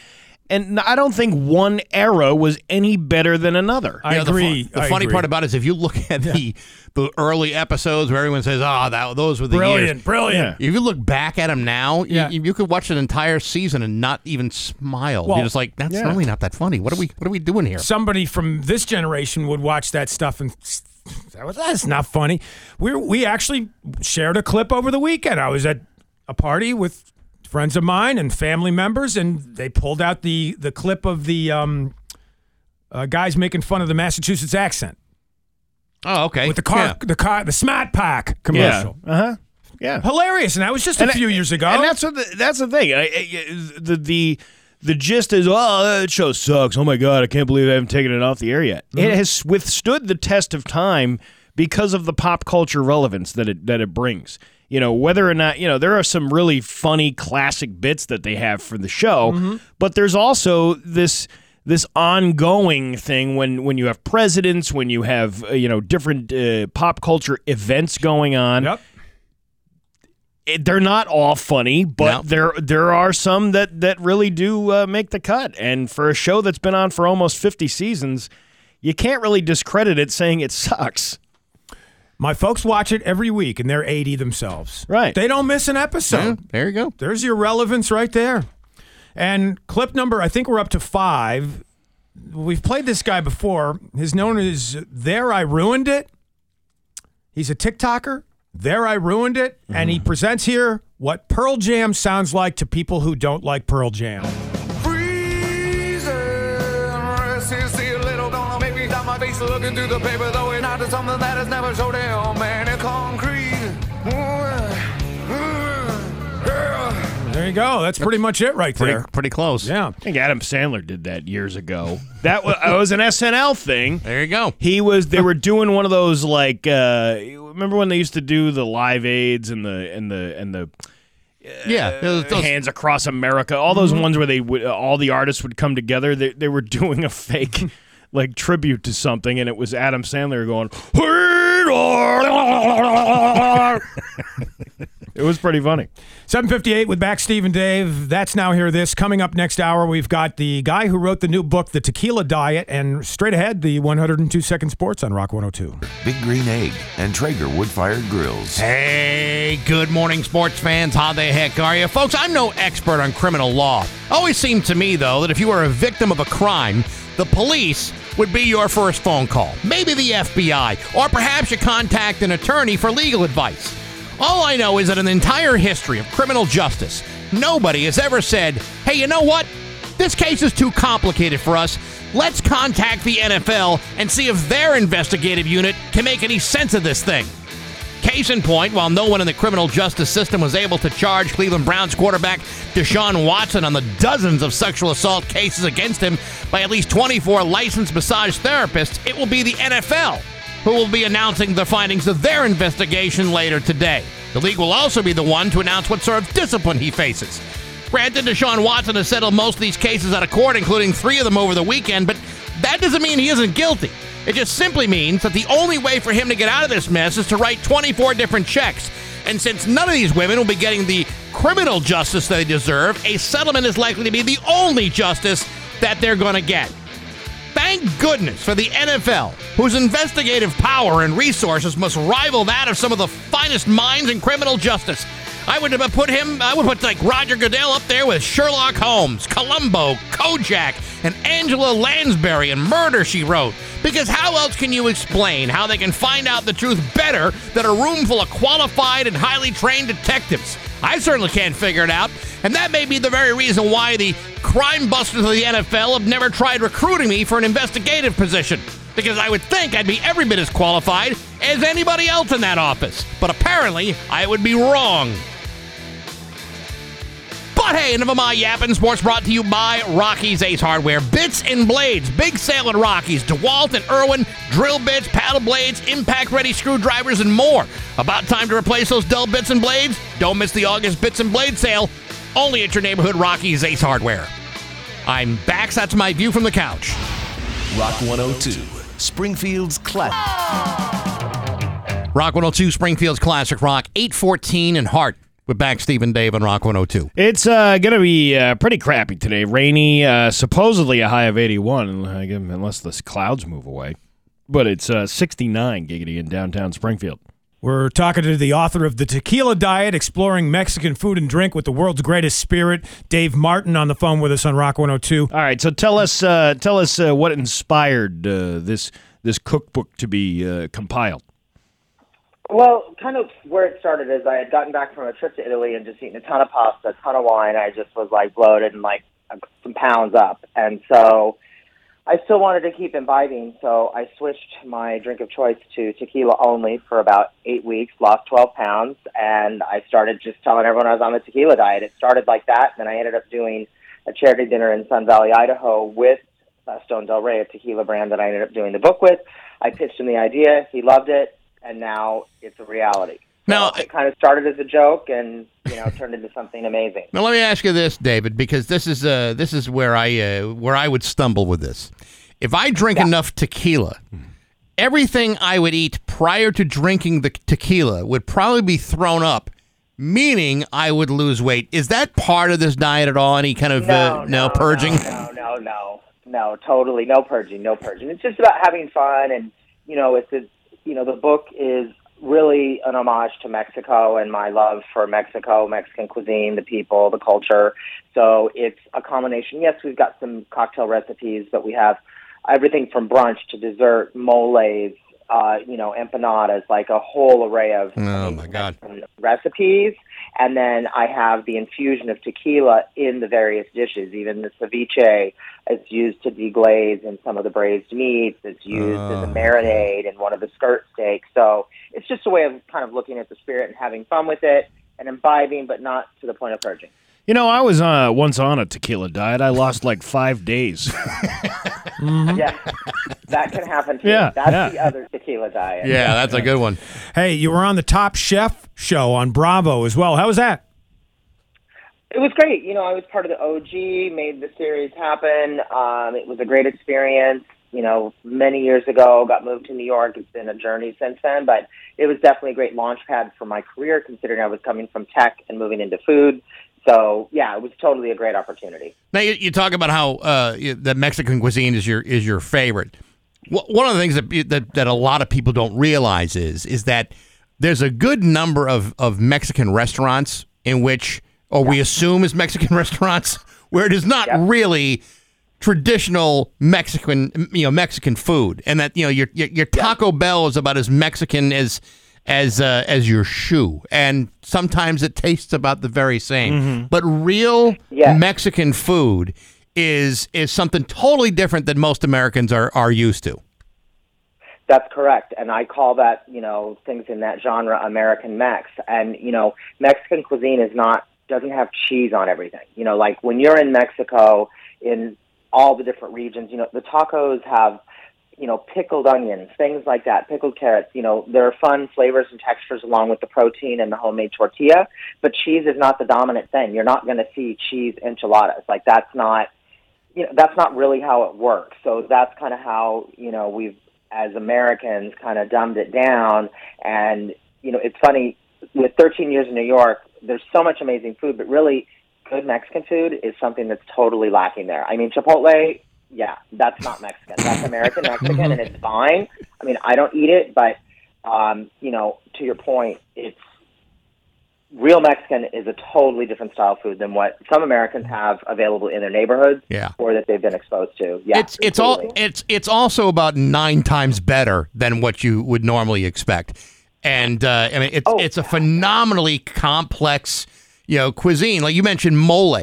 And I don't think one era was any better than another. I You know, the fu- agree. The, I funny agree. part about it is if you look at the the early episodes where everyone says, "Oh, those were the Brilliant, years." brilliant. Brilliant. If you look back at them now, Yeah. you, you could watch an entire season and not even smile. Well, You're just like, "That's yeah. really not that funny." What are we What are we doing here? Somebody from this generation would watch that stuff and that was that's not funny. We we actually shared a clip over the weekend. I was at a party with friends of mine and family members, and they pulled out the the clip of the um, uh, guys making fun of the Massachusetts accent. Oh, okay. With the car, Yeah. the car, the Smart Pack commercial. Uh huh. Yeah. Hilarious, and that was just a And few I- years ago. And that's what the, that's the thing. I, I- the the the gist is, oh, that show sucks. Oh my god, I can't believe I haven't taken it off the air yet. Mm-hmm. It has withstood the test of time because of the pop culture relevance that it that it brings. You know, whether or not you know, there are some really funny classic bits that they have for the show, Mm-hmm. but there's also this this ongoing thing when when you have presidents, when you have uh, you know different uh, pop culture events going on Yep. it, they're not all funny, but No. there there are some that that really do uh, make the cut. And for a show that's been on for almost fifty seasons, you can't really discredit it saying it sucks. My folks watch it every week, and they're 80 themselves. Right. They don't miss an episode. Yeah, there you go. There's your relevance right there. And clip number, I think we're up to five. We've played this guy before. He's known as There I Ruined It. He's a TikToker. There I Ruined It. And he mm. presents here what Pearl Jam sounds like to people who don't like Pearl Jam. Looking through the paper, though it's not to something that is never so damn man. It's concrete. There you go. That's pretty much it right Pretty, there. pretty close. Yeah. I think Adam Sandler did that years ago. That was, it was an SNL thing. There you go. He was. They were doing one of those like. Uh, remember when they used to do the live aids and the and the and the Yeah. those- those- hands across America. All those ones where they would, uh, all the artists would come together. They they were doing a fake like tribute to something, and it was Adam Sandler going. it was pretty funny. 758 with back Steve and Dave. That's now here this. Coming up next hour, we've got the guy who wrote the new book, The Tequila Diet, and straight ahead, the 102 Second Sports on Rock 102. Big Green Egg and Traeger wood fired grills. Hey, good morning, sports fans. How the heck are you? Folks, I'm no expert on criminal law. Always seemed to me, though, that if you are a victim of a crime, the police would be your first phone call. Maybe the FBI, or perhaps you contact an attorney for legal advice. All I know is that the entire history of criminal justice, nobody has ever said, hey, you know what? This case is too complicated for us. Let's contact the NFL and see if their investigative unit can make any sense of this thing. Case in point, while no one in the criminal justice system was able to charge Cleveland Browns quarterback Deshaun Watson on the dozens of sexual assault cases against him by at least 24 licensed massage therapists, it will be the NFL who will be announcing the findings of their investigation later today. The league will also be the one to announce what sort of discipline he faces. Granted, Deshaun Watson has settled most of these cases out of court, including three of them over the weekend, but that doesn't mean he isn't guilty. It just simply means that the only way for him to get out of this mess is to write 24 different checks. And since none of these women will be getting the criminal justice they deserve, a settlement is likely to be the only justice that they're going to get. Thank goodness for the NFL, whose investigative power and resources must rival that of some of the finest minds in criminal justice. I would have put him, I would put like Roger Goodell up there with Sherlock Holmes, Columbo, Kojak, and Angela Lansbury and Murder She Wrote. Because how else can you explain how they can find out the truth better than a room full of qualified and highly trained detectives? I certainly can't figure it out, and that may be the very reason why the crime busters of the NFL have never tried recruiting me for an investigative position. Because I would think I'd be every bit as qualified as anybody else in that office. But apparently, I would be wrong. But hey, enough of my yapping. Sports brought to you by Rocky's Ace Hardware. Bits and blades. Big sale at Rocky's. DeWalt and Irwin. Drill bits, paddle blades, impact ready screwdrivers, and more. About time to replace those dull bits and blades? Don't miss the August Bits and Blade sale. Only at your neighborhood Rocky's Ace Hardware. I'm back. That's my view from the couch. Rock 102, Springfield's classic. Rock 102, Springfield's Classic Rock, 814 and Hart. With back Steve and Dave on Rock 102. It's uh, going to be uh, pretty crappy today. Rainy, uh, supposedly a high of 81, unless the clouds move away. But it's uh, 69 giggity in downtown Springfield. We're talking to the author of The Tequila Diet, exploring Mexican food and drink with the world's greatest spirit, Dave Martin, on the phone with us on Rock 102. All right, so tell us, uh, tell us uh, what inspired uh, this this cookbook to be uh, compiled. Well, kind of where it started is I had gotten back from a trip to Italy and just eaten a ton of pasta, a ton of wine. I just was like bloated and like some pounds up, and so I still wanted to keep imbibing, so I switched my drink of choice to tequila only for about eight weeks, lost 12 pounds, and I started just telling everyone I was on the tequila diet. It started like that, and then I ended up doing a charity dinner in Sun Valley, Idaho with uh, Stone Del Rey, a tequila brand that I ended up doing the book with. I pitched him the idea, he loved it, and now it's a reality. Now, it kind of started as a joke and you know turned into something amazing. Now let me ask you this, David, because this is uh, this is where I uh, where I would stumble with this. If I drink enough tequila, everything I would eat prior to drinking the tequila would probably be thrown up, meaning I would lose weight. Is that part of this diet at all? Any kind of uh, no, purging? No, no, no, no, totally no purging, no purging. It's just about having fun, and you know, it's a, you know, the book is really an homage to Mexico and my love for Mexico, Mexican cuisine, the people, the culture. So it's a combination. Yes, we've got some cocktail recipes, but we have everything from brunch to dessert, moles, uh, you know, empanadas, like a whole array of Oh my God! recipes. And then I have the infusion of tequila in the various dishes. Even the ceviche is used to deglaze in some of the braised meats. It's used as a Oh. marinade in one of the skirt steaks. So it's just a way of kind of looking at the spirit and having fun with it and imbibing, but not to the point of purging. You know, I was uh, once on a tequila diet. I lost like five days. Yeah, that can happen too. Yeah, That's yeah. the other tequila diet. Yeah, that's a good one. Hey, you were on the Top Chef show on Bravo as well. How was that? It was great. You know, I was part of the OG, made the series happen. Um, it was a great experience. You know, many years ago, got moved to New York. It's been a journey since then, but it was definitely a great launch pad for my career, considering I was coming from tech and moving into food. So, yeah, it was totally a great opportunity. Now you, you talk about how uh, the Mexican cuisine is your is your favorite. One of the things that, that that a lot of people don't realize is is that there's a good number of, of Mexican restaurants in which, or we assume is Mexican restaurants, where it is not really traditional Mexican you know Mexican food, and that you know your your, your Taco Bell is about as Mexican as as uh, as your shoe, and sometimes it tastes about the very same. But real Mexican food is is something totally different than most Americans are are used to. That's correct. And I call that, you know, things in that genre American Mex. And, you know, Mexican cuisine is not, doesn't have cheese on everything. You know, like when you're in Mexico, in all the different regions, you know, the tacos have, you know, pickled onions, things like that, pickled carrots. You know, there are fun flavors and textures along with the protein and the homemade tortilla, but cheese is not the dominant thing. You're not going to see cheese enchiladas. Like that's not, you know, that's not really how it works. So that's kind of how, you know, we've, as Americans, kind of dumbed it down. And, you know, it's funny, with 13 years in New York, there's so much amazing food, but really, good Mexican food is something that's totally lacking there. I mean, Chipotle, yeah, that's not Mexican. That's American Mexican, and it's fine. I mean, I don't eat it, but, um, you know, to your point, it's real Mexican is a totally different style food than what some Americans have available in their neighborhoods Yeah. or that they've been exposed to. Yeah, it's it's all it's it's also about nine times better than what you would normally expect, and uh, I mean it's Oh. it's a phenomenally complex you know cuisine. Like you mentioned, mole.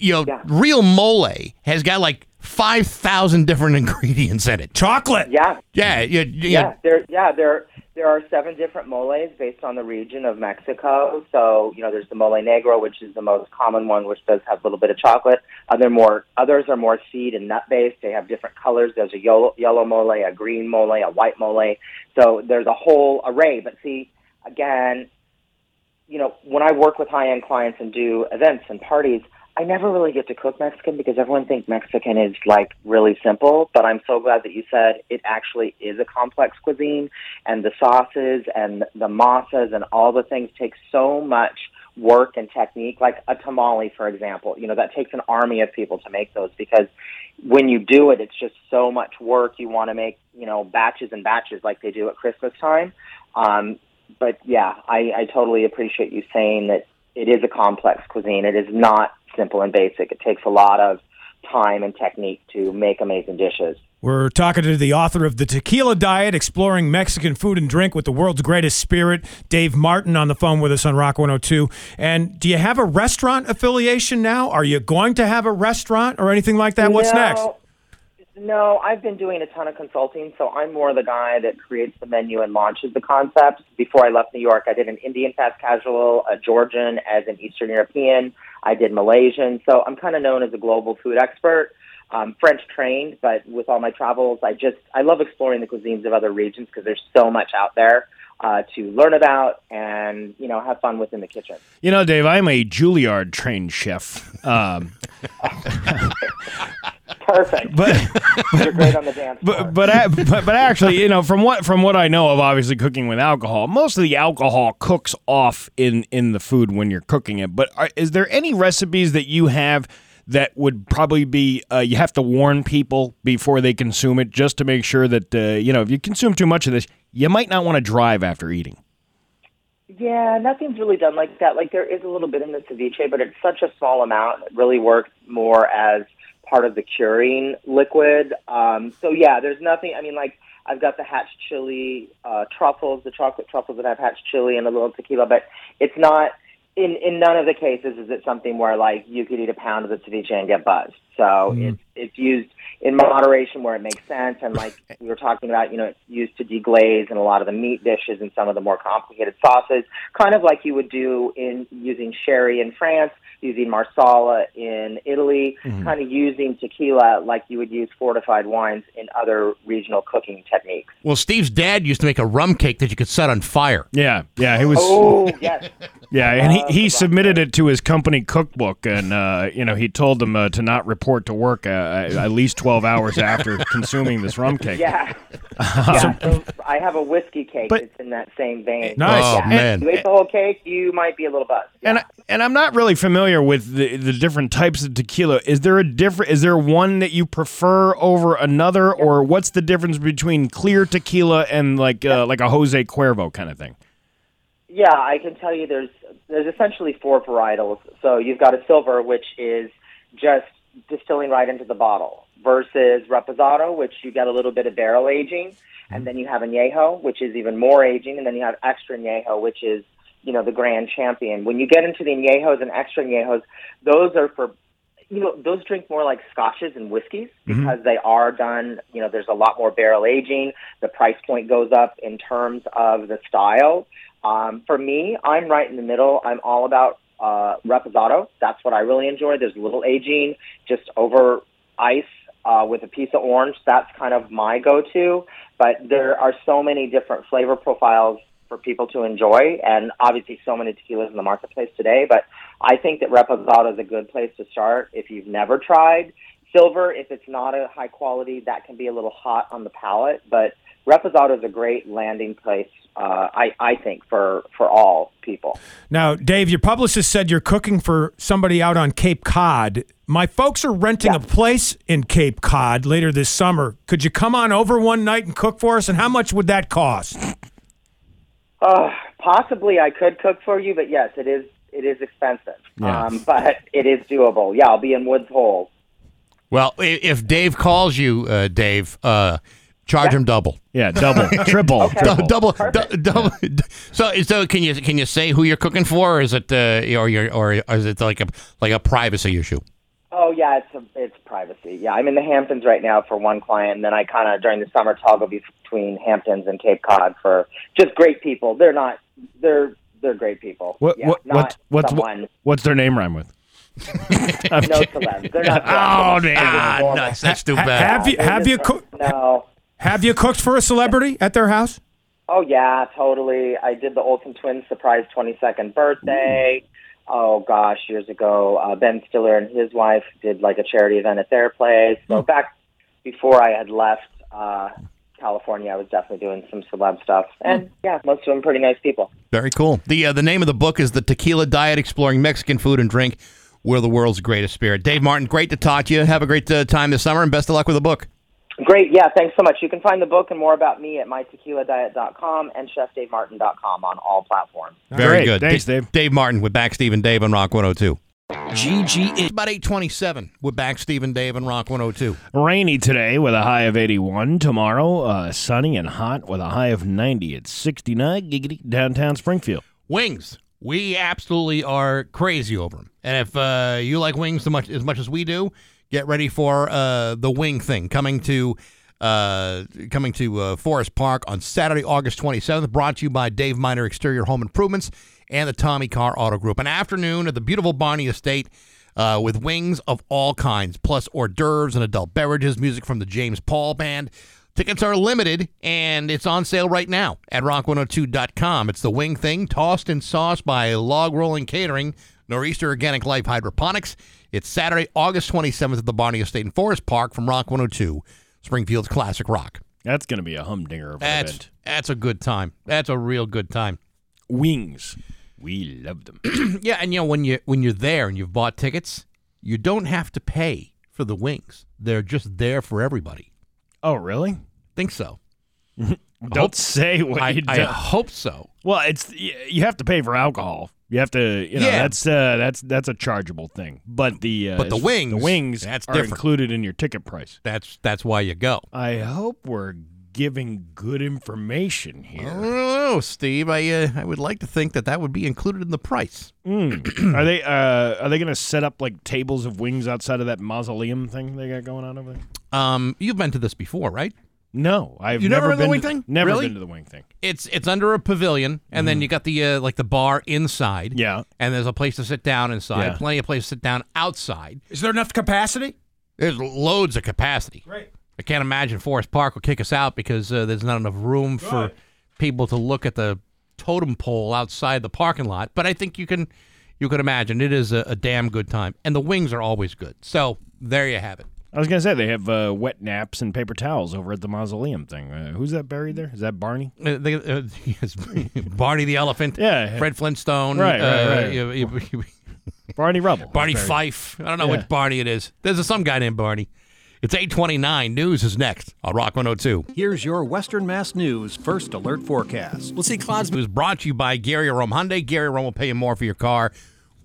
You know, real mole has got like five thousand different ingredients in it. Chocolate. Yeah. Yeah. You, you yeah, there yeah, there there are seven different moles based on the region of Mexico. So, you know, there's the mole negro, which is the most common one, which does have a little bit of chocolate. Other more others are more seed and nut based. They have different colors. There's a yellow yellow mole, a green mole, a white mole. So there's a whole array. But see, again, you know, when I work with high end clients and do events and parties, I never really get to cook Mexican because everyone thinks Mexican is like really simple. But I'm so glad that you said it actually is a complex cuisine, and the sauces and the masas and all the things take so much work and technique. Like a tamale, for example, you know that takes an army of people to make those because when you do it, it's just so much work. You want to make you know batches and batches like they do at Christmas time. Um, but yeah, I, I totally appreciate you saying that it is a complex cuisine. It is not simple and basic. It takes a lot of time and technique to make amazing dishes. We're talking to the author of The Tequila Diet, exploring Mexican food and drink with the world's greatest spirit, Dave Martin, on the phone with us on Rock 102. And do you have a restaurant affiliation now? Are you going to have a restaurant or anything like that? What's No, next? No, I've been doing a ton of consulting, so I'm more the guy that creates the menu and launches the concepts. Before I left New York, I did an Indian fast casual, a Georgian as an Eastern European. I did Malaysian, so I'm kind of known as a global food expert. Um, French trained, but with all my travels, I just I love exploring the cuisines of other regions because there's so much out there uh, to learn about and you know have fun with in the kitchen. You know, Dave, I'm a Juilliard trained chef. Um, Perfect. But you're great on the dance floor. but but, but but actually, you know, from what from what I know of, obviously cooking with alcohol, most of the alcohol cooks off in in the food when you're cooking it. But are, is there any recipes that you have? That would probably be uh, you have to warn people before they consume it, just to make sure that uh, you know if you consume too much of this, you might not want to drive after eating. Yeah, nothing's really done like that. Like there is a little bit in the ceviche, but it's such a small amount. It really works more as part of the curing liquid. Um, so yeah, there's nothing. I mean, like I've got the hatch chili uh, truffles, the chocolate truffles that have hatch chili and a little tequila, but it's not. In in none of the cases is it something where like you could eat a pound of the ceviche and get buzzed. So it's it's used in moderation where it makes sense, and like we were talking about, you know, it's used to deglaze in a lot of the meat dishes and some of the more complicated sauces, kind of like you would do in using sherry in France, using marsala in Italy, Mhm. kind of using tequila like you would use fortified wines in other regional cooking techniques. Well, Steve's dad used to make a rum cake that you could set on fire. Yeah, yeah, he was. Oh yes. Yeah, and he, he submitted it to his company cookbook, and uh, you know he told them uh, to not report to work uh, at least twelve hours after consuming this rum cake. Yeah. yeah. So I have a whiskey cake that's in that same vein. Nice. Oh, yeah, man. If you ate the whole cake, you might be a little buzzed. And I, and I'm not really familiar with the, the different types of tequila. Is there a different? Is there one that you prefer over another, or what's the difference between clear tequila and like uh, like a Jose Cuervo kind of thing? Yeah, I can tell you there's there's essentially four varietals. So you've got a silver, which is just distilling right into the bottle, versus reposado, which you get a little bit of barrel aging, and then you have añejo, which is even more aging, and then you have extra añejo, which is you know the grand champion. When you get into the añejos and extra añejos, those are for you know those drink more like scotches and whiskeys mm-hmm. because they are done. You know, there's a lot more barrel aging. The price point goes up in terms of the style. Um, for me, I'm right in the middle. I'm all about uh, reposado. That's what I really enjoy. There's a little aging, just over ice uh, with a piece of orange. That's kind of my go-to. But there are so many different flavor profiles for people to enjoy, and obviously so many tequilas in the marketplace today. But I think that reposado is a good place to start if you've never tried. Silver, if it's not a high quality, that can be a little hot on the palate, but reposado is a great landing place. Uh, I I think for for all people. Now, Dave, your publicist said you're cooking for somebody out on Cape Cod. My folks are renting a place in Cape Cod later this summer. Could you come on over one night and cook for us? And how much would that cost? Uh, possibly I could cook for you, but yes, it is it is expensive. Yeah. Um, but it is doable. Yeah, I'll be in Woods Hole. Well, if Dave calls you, uh, Dave, uh, charge him double. Yeah, double, triple, Okay. triple. double, du- double. So, so can you can you say who you're cooking for, or is it uh, or you're, or is it like a like a privacy issue? Oh yeah, it's a, it's privacy. Yeah, I'm in the Hamptons right now for one client, and then I kind of during the summer toggle between Hamptons and Cape Cod for just great people. They're not they're they're great people. What yeah, what not what's what's someone. what's their name rhyme with? no celebs. They're not. Oh, celebs. damn. Ah, nuts. That's too bad. have you have you cooked? No. Have you cooked for a celebrity at their house? Oh yeah, totally. I did the Olsen twins surprise 22nd birthday. Oh gosh, years ago, uh, Ben Stiller and his wife did like a charity event at their place. So back before I had left uh, California, I was definitely doing some celeb stuff, and yeah, most of them pretty nice people. Very cool. The uh, the name of the book is The Tequila Diet: Exploring Mexican Food and Drink. We're the world's greatest spirit. Dave Martin, great to talk to you. Have a great uh, time this summer, and best of luck with the book. Great, yeah, thanks so much. You can find the book and more about me at mytequiladiet.com and chefdavemartin.com on all platforms. Very Great. good. Thanks, Da- Dave. Dave Martin with Back Steve and Dave on Rock 102. GG It's about 827 with Back Steve and Dave on Rock 102. Rainy today with a high of 81. Tomorrow, uh, sunny and hot with a high of 90. It's 69 giggity downtown Springfield. Wings. We absolutely are crazy over them. And if uh, you like wings so much as much as we do, get ready for uh, the wing thing coming to uh, coming to uh, Forest Park on Saturday, August 27th. Brought to you by Dave Miner Exterior Home Improvements and the Tommy Carr Auto Group. An afternoon at the beautiful Barney Estate. Uh, with wings of all kinds, plus hors d'oeuvres and adult beverages, music from the James Paul Band. Tickets are limited, and it's on sale right now at rock102.com. It's the wing thing, tossed and sauced by Log Rolling Catering, Nor'easter Organic Life Hydroponics. It's Saturday, August 27th at the Barney Estate in Forest Park from Rock 102, Springfield's classic rock. That's going to be a humdinger of That's event. that's a good time. That's a real good time. Wings. We love them. yeah, and you know when you when you're there and you've bought tickets, you don't have to pay for the wings. They're just there for everybody. Oh, really? Think so. Don't Hope- say what I, you I hope so. Well, it's you have to pay for alcohol. You have to, you know, Yeah. that's uh, that's that's a chargeable thing. But the uh, But the wings, the wings that's are different. included in your ticket price. That's that's why you go. I hope we're giving good information I here. don't know, Steve. I uh, I would like to think that that would be included in the price. Mm. are they uh, are they going to set up like tables of wings outside of that mausoleum thing they got going on over there? Um, you've been to this before, right? No, I've You never been to the wing to, thing? Never Really? been to the wing thing. It's it's under a pavilion, and then you got the uh, like the bar inside. Yeah. and there's a place to sit down inside. Yeah. Plenty of place to sit down outside. Is there enough capacity? There's loads of capacity. Great. I can't imagine Forest Park will kick us out because uh, there's not enough room for people to look at the totem pole outside the parking lot. But I think you can you can imagine it is a, a damn good time, and the wings are always good. So there you have it. I was going to say they have uh, wet naps and paper towels over at the mausoleum thing. Uh, who's that buried there? Is that Barney? Uh, they- uh, yes, Barney the elephant. Yeah. Fred Flintstone. Right, right, uh, right. you- you- you- Barney Rubble. Barney Fife. I don't know Yeah. which Barney it is. There's a, some guy named Barney. It's 829. News is next on Rock 102. Here's your Western Mass News first alert forecast. We'll see clouds. It was brought to you by Gary Rome Hyundai. Gary Rome will pay you more for your car,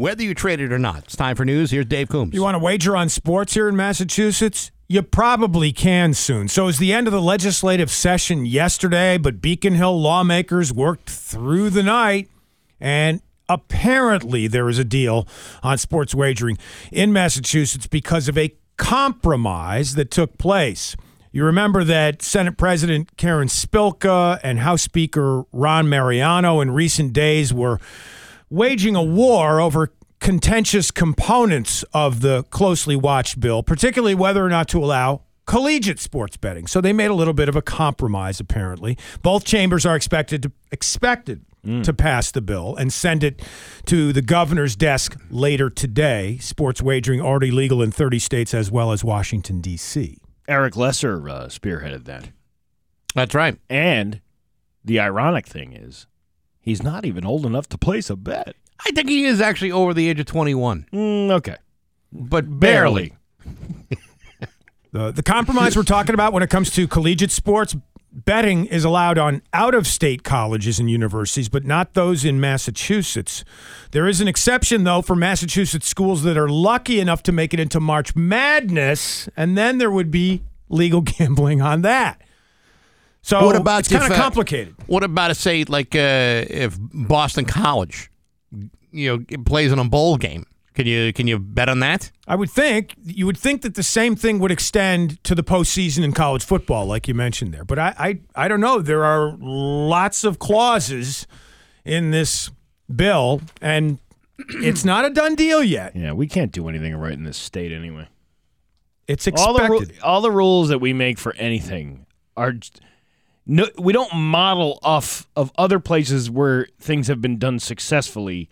whether you trade it or not. It's time for news. Here's Dave Coombs. You want to wager on sports here in Massachusetts? You probably can soon. So, it's the end of the legislative session yesterday, but Beacon Hill lawmakers worked through the night, and apparently there is a deal on sports wagering in Massachusetts because of a compromise that took place. You remember that Senate President Karen Spilka and House Speaker Ron Mariano in recent days were waging a war over contentious components of the closely watched bill, particularly whether or not to allow collegiate sports betting. So they made a little bit of a compromise apparently. Both chambers are expected to expected to pass the bill and send it to the governor's desk later today. Sports wagering already legal in 30 states as well as Washington D.C. Eric Lesser uh, spearheaded that. That's right. And the ironic thing is, he's not even old enough to place a bet. I think he is actually over the age of 21, Mm, okay. but Barely. The, the compromise we're talking about when it comes to collegiate sports betting is allowed on out of state colleges and universities, but not those in Massachusetts. There is an exception, though, for Massachusetts schools that are lucky enough to make it into March Madness, and then there would be legal gambling on that. So what about it's kind if, of uh, complicated. What about, say, like uh, if Boston College, you know, plays in a bowl game? Can you can you bet on that? I would think you would think that the same thing would extend to the postseason in college football, like you mentioned there. But I, I, I don't know. There are lots of clauses in this bill, and it's not a done deal yet. Yeah, we can't do anything right in this state anyway. It's All the, ru- expected. all the rules that we make for anything are just, no. We don't model off of other places where things have been done successfully.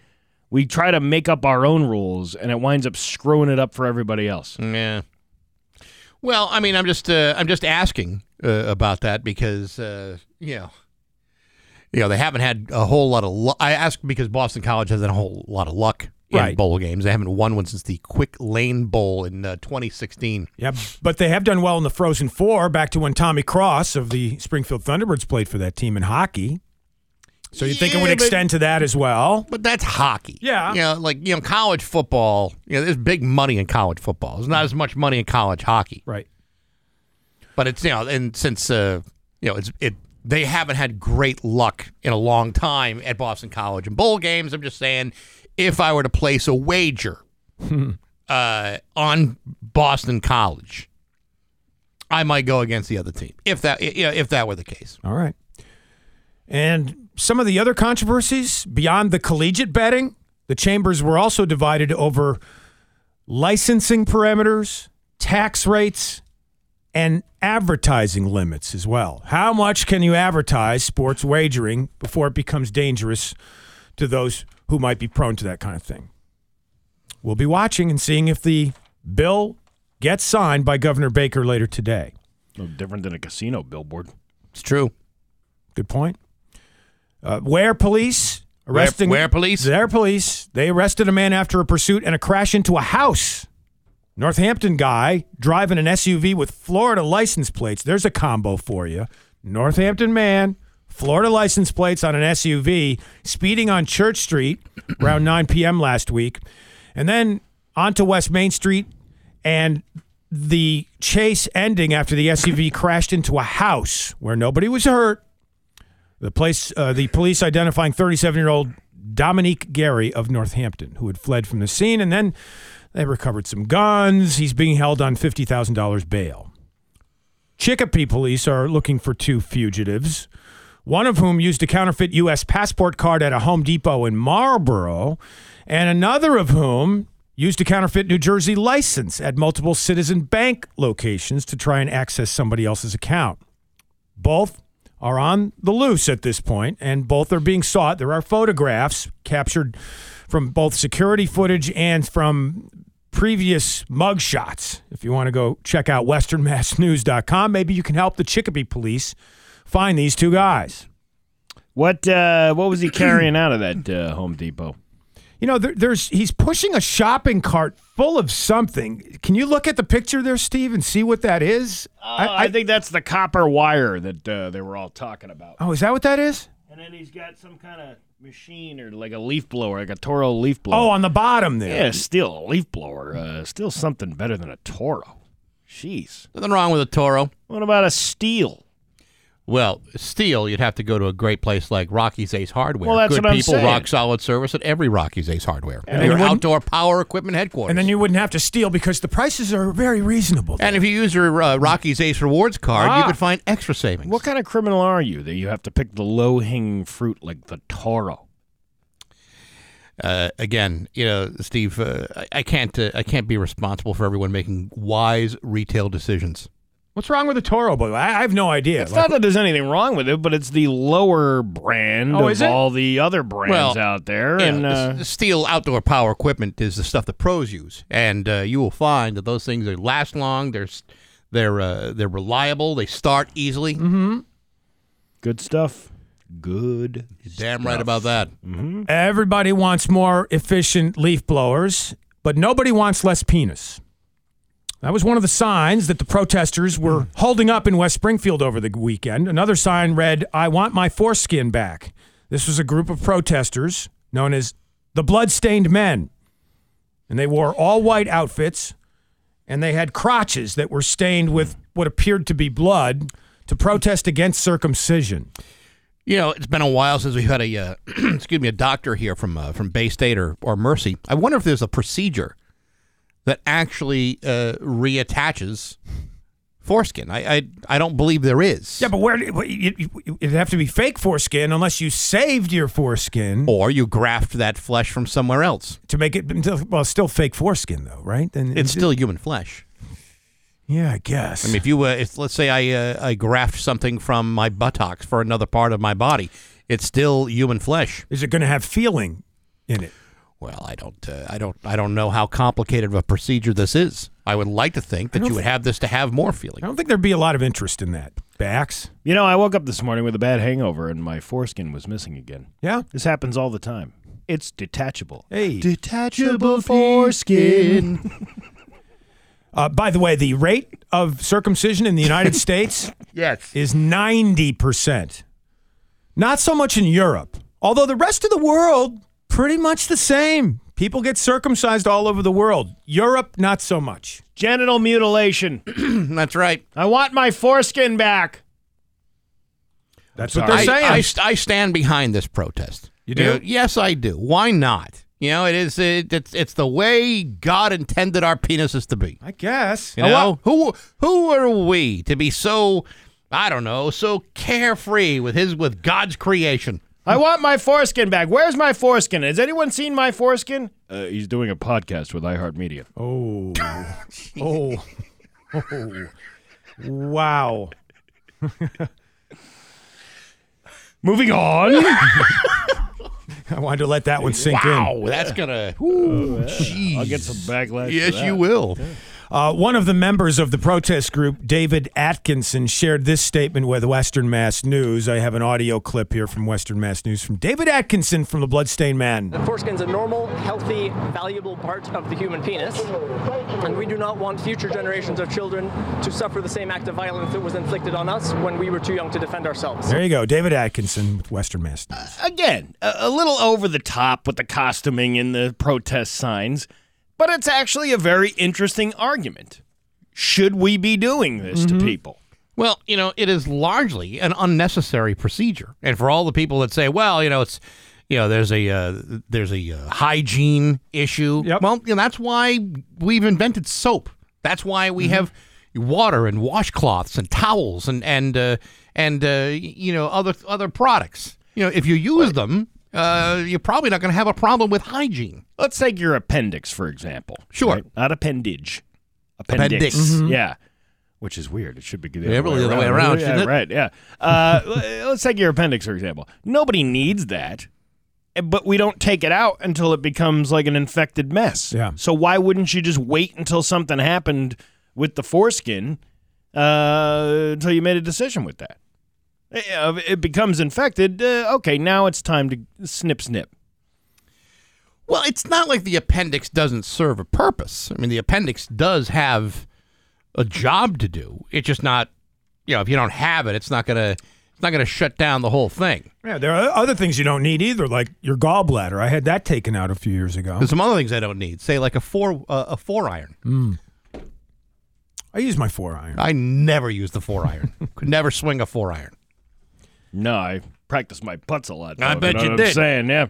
We try to make up our own rules, and it winds up screwing it up for everybody else. Yeah. Well, I mean, I'm just uh, I'm just asking uh, about that because uh, you know, you know they haven't had a whole lot of. Lu- I ask because Boston College hasn't a whole lot of luck in Right. bowl games. They haven't won one since the Quick Lane Bowl in uh, 2016. Yeah, but they have done well in the Frozen Four, back to when Tommy Cross of the Springfield Thunderbirds played for that team in hockey. So you think it Yeah, would but- extend to that as well? But that's hockey. Yeah. You know, like you know, college football. You know, there's big money in college football. There's not as much money in college hockey. Right. But it's you know, and since uh, you know, it's it they haven't had great luck in a long time at Boston College in bowl games. I'm just saying, if I were to place a wager uh, on Boston College, I might go against the other team if that you know, if that were the case. All right. And some of the other controversies beyond the collegiate betting, the chambers were also divided over licensing parameters, tax rates, and advertising limits as well. How much can you advertise sports wagering before it becomes dangerous to those who might be prone to that kind of thing? We'll be watching and seeing if the bill gets signed by Governor Baker later today. No different than a casino billboard. It's true. Good point. Uh, Ware police arresting Ware police? Ware police. They arrested a man after a pursuit and a crash into a house. Northampton guy driving an SUV with Florida license plates. There's a combo for you. Northampton man, Florida license plates on an SUV, speeding on Church Street around 9 p.m. last week, and then onto West Main Street, and the chase ending after the SUV crashed into a house where nobody was hurt. The place, uh, the police identifying 37-year-old Dominique Gary of Northampton, who had fled from the scene, and then they recovered some guns. He's being held on fifty thousand dollars bail. Chicopee police are looking for two fugitives, one of whom used a counterfeit U.S. passport card at a Home Depot in Marlboro, and another of whom used a counterfeit New Jersey license at multiple Citizen Bank locations to try and access somebody else's account. Both are on the loose at this point, and both are being sought. There are photographs captured from both security footage and from previous mug shots. If you want to go check out westernmassnews.com, maybe you can help the Chicopee police find these two guys. What uh, what was he carrying out of that uh, Home Depot? You know, there, there's he's pushing a shopping cart full of something. Can you look at the picture there, Steve, and see what that is? I, I, think that's the copper wire that uh, they were all talking about. Oh, is that what that is? And then he's got some kind of machine or like a leaf blower, like a Toro leaf blower. Oh, on the bottom there. Yeah, still a leaf blower. Uh, still something better than a Toro. Jeez. Nothing wrong with a Toro. What about a Stihl? Well, Stihl, you'd have to go to a great place like Rocky's Ace Hardware. Well, that's Good what I'm people, saying. rock solid service at every Rocky's Ace Hardware. And your outdoor power equipment headquarters. And then you wouldn't have to steal because the prices are very reasonable. And if you use your uh, Rocky's Ace Rewards card, you Ah. could find extra savings. What kind of criminal are you that you have to pick the low hanging fruit like the Toro? Uh, again, you know, Steve, uh, I, I can't, uh, I can't be responsible for everyone making wise retail decisions. What's wrong with the Toro? Boy, I, I have no idea. It's not that there's anything wrong with it, but it's the lower brand Oh, of is all the other brands out there. yeah, and uh, the Stihl outdoor power equipment is the stuff the pros use, and uh, you will find that those things they last long. They're they're uh, they're reliable. They start easily. Mm-hmm. good stuff. Good. Damn right about that. Mm-hmm. Everybody wants more efficient leaf blowers, but nobody wants less penis. That was one of the signs that the protesters were holding up in West Springfield over the weekend. Another sign read, I want my foreskin back. This was a group of protesters known as the Bloodstained Men. And they wore all white outfits, and they had crotches that were stained with what appeared to be blood to protest against circumcision. You know, it's been a while since we've had a uh, excuse me a doctor here from uh, from Bay State or or Mercy. I wonder if there's a procedure that actually uh, reattaches foreskin. I, I I don't believe there is. Yeah, but where it, it, it'd have to be fake foreskin unless you saved your foreskin, or you graft that flesh from somewhere else to make it. Well, still fake foreskin though, right? Then It's still human flesh. Yeah, I guess. I mean, if you, uh, if let's say I, uh, I graft something from my buttocks for another part of my body, it's still human flesh. Is it going to have feeling in it? Well, I don't, uh, I don't, I don't know how complicated of a procedure this is. I would like to think that you would have this to have more feeling. I don't think there'd be a lot of interest in that. Bax. You know, I woke up this morning with a bad hangover and my foreskin was missing again. Yeah? This happens all the time. It's detachable. Hey. Detachable foreskin. Uh, by the way, the rate of circumcision in the United States yes. is 90%. Not so much in Europe, although the rest of the world, pretty much the same. People get circumcised all over the world. Europe, not so much. Genital mutilation. That's right. I want my foreskin back. That's what they're I, saying. I, st- I stand behind this protest. You do? know, yes, I do. Why not? You know, it is. It, it's it's the way God intended our penises to be. I guess. You know, who who are we to be so I don't know, so carefree with his with God's creation? I want my foreskin back. Where's my foreskin? Has anyone seen my foreskin? Uh, he's doing a podcast with iHeartMedia. Oh. oh. Oh. Wow. Moving on. I wanted to let that one sink wow, in. Wow, that's gonna. Ooh, jeez. I'll get some backlash. Yes, for that. you will. Uh, one of the members of the protest group, David Atkinson, shared this statement with Western Mass News. I have an audio clip here from Western Mass News from David Atkinson from the Bloodstained Man. The foreskin's a normal, healthy, valuable part of the human penis, and we do not want future generations of children to suffer the same act of violence that was inflicted on us when we were too young to defend ourselves. There you go, David Atkinson with Western Mass News. Again, a, a little over the top with the costuming and the protest signs, but it's actually a very interesting argument. Should we be doing this to people? Well, you know, it is largely an unnecessary procedure, and for all the people that say, "Well, you know, it's." You know, there's a uh, there's a uh, hygiene issue. Well, you know, that's why we've invented soap. That's why we have water and washcloths and towels and and uh, and uh, you know other other products. You know, if you use them, uh, you're probably not going to have a problem with hygiene. Let's take your appendix, for example. Sure. right? Not appendage. Appendix. Appendix. Mhm. Yeah. Which is weird. It should be the Yeah, really way, the way around. Yeah, right. Yeah. Uh, let's take your appendix, for example. Nobody needs that, eh, but we don't take it out until it becomes like an infected mess. Yeah. So why wouldn't you just wait until something happened with the foreskin uh, until you made a decision with that? Eh, uh, It becomes infected. Uh, okay, now it's time to snip, snip. Well, it's not like the appendix doesn't serve a purpose. I mean, the appendix does have a job to do. It's just not, you know, if you don't have it, it's not gonna, it's not gonna shut down the whole thing. Yeah, there are other things you don't need either, like your gallbladder. I had that taken out a few years ago. There's some other things I don't need. Say like a four, uh, a four iron. Mm. I use my four iron. I never use the four iron. Could never swing a four iron. No, I practice my putts a lot. I though, bet know you what I'm did. saying, yeah.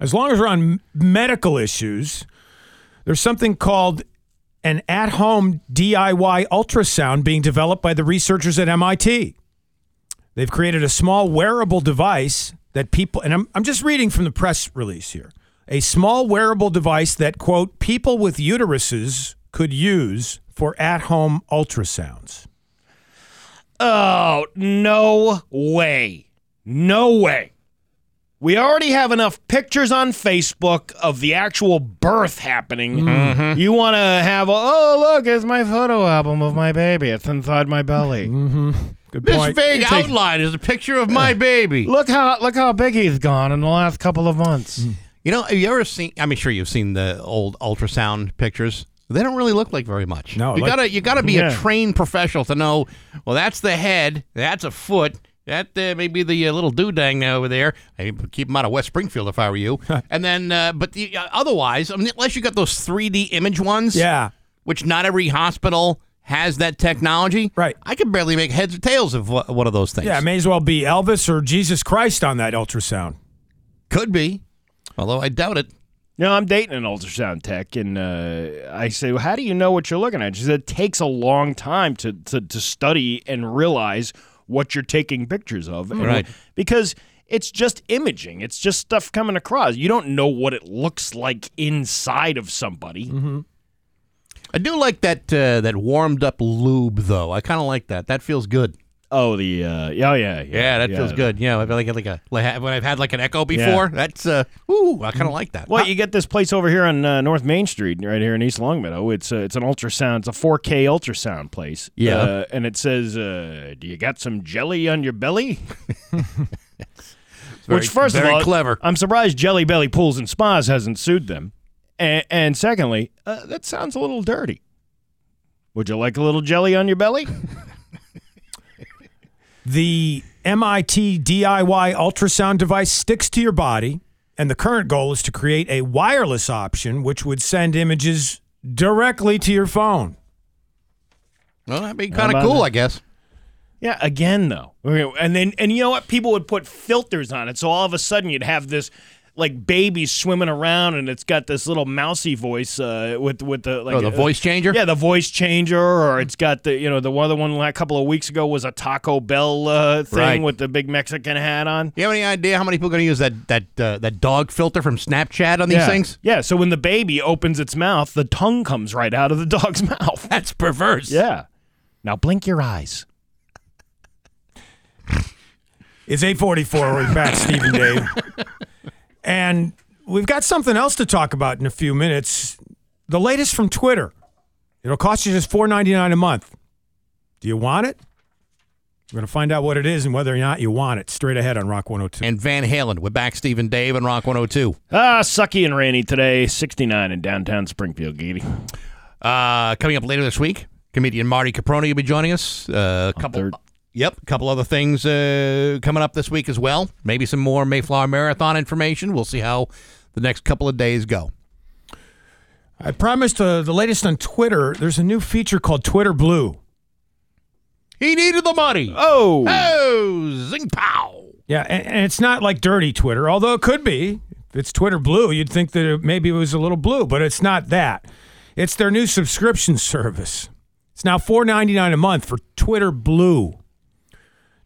As long as we're on medical issues, there's something called an at home DIY ultrasound being developed by the researchers at MIT. They've created a small wearable device that people, and I'm, I'm just reading from the press release here a small wearable device that, quote, people with uteruses could use for at home ultrasounds. Oh, no way. No way. We already have enough pictures on Facebook of the actual birth happening. Mm-hmm. You want to have, a, oh, look, it's my photo album of my baby. It's inside my belly. Mm-hmm. Good This point. vague It's like- outline is a picture of my baby. Look how look how big he's gone in the last couple of months. You know, have you ever seen? I mean, sure, you've seen the old ultrasound pictures. They don't really look like very much. No, you like- gotta you gotta be Yeah. a trained professional to know. Well, that's the head. That's a foot. That uh, may be the uh, little doodang over there. I keep them out of West Springfield if I were you. and then, uh, but the, uh, otherwise, I mean, unless you got those 3D image ones, Yeah. which not every hospital has that technology. Right. I could barely make heads or tails of one of those things. Yeah, it may as well be Elvis or Jesus Christ on that ultrasound. could be. Although I doubt it. No, I'm dating an ultrasound tech, and uh, I say, well, "How do you know what you're looking at?" She said, "It takes a long time to to, to study and realize what you're taking pictures of, and- Right. Because it's just imaging; it's just stuff coming across. You don't know what it looks like inside of somebody. Mm-hmm. I do like that uh, that warmed up lube though. I kind of like that. That feels good. Oh, the uh, yeah, yeah, yeah, Yeah, that feels good. Yeah, I feel like like a like when I've had like an echo before. That's uh, ooh, I kind of like that. Well, you get this place over here on uh, North Main Street, right here in East Longmeadow. It's uh, it's an ultrasound. It's a 4K ultrasound place. Yeah. uh, and it says, uh, "Do you got some jelly on your belly?" very- Which, first of all, clever. I'm surprised Jelly Belly Pools and Spas hasn't sued them. And, and secondly, uh, that sounds a little dirty. Would you like a little jelly on your belly? The MIT DIY ultrasound device sticks to your body, and the current goal is to create a wireless option which would send images directly to your phone. well, that'd be kind of cool, that? I guess. Yeah, again though. And then and you know what? People would put filters on it, so all of a sudden you'd have this like babies swimming around, and it's got this little mousy voice uh, with with the like Oh, the uh, voice changer? Yeah, the voice changer, or it's got the you know the other one a couple of weeks ago was a Taco Bell uh, thing Right. with the big Mexican hat on. You have any idea how many people are going to use that that uh, that dog filter from Snapchat on these yeah. things? Yeah, so when the baby opens its mouth, the tongue comes right out of the dog's mouth. That's perverse. Yeah. Now blink your eyes. It's 844. We're back, Steve and Dave. And we've got something else to talk about in a few minutes. The latest from Twitter. It'll cost you just $4.99 a month. Do you want it? We're going to find out what it is and whether or not you want it straight ahead on Rock 102. And Van Halen. We're back, Steve and Dave, and Rock 102. Ah, sucky and rainy today. 69 in downtown Springfield, Gady. Uh, coming up later this week, comedian Marty Caproni will be joining us. Uh, a couple, yep, a couple other things uh, coming up this week as well. Maybe some more Mayflower Marathon information. We'll see how the next couple of days go. I promised uh, the latest on Twitter. There's a new feature called Twitter Blue. He needed the money. Oh. Oh, zing pow. Yeah, and, and it's not like dirty Twitter, although it could be. If it's Twitter Blue, you'd think that it, maybe it was a little blue, but it's not that. It's their new subscription service. It's now $4.99 a month for Twitter Blue.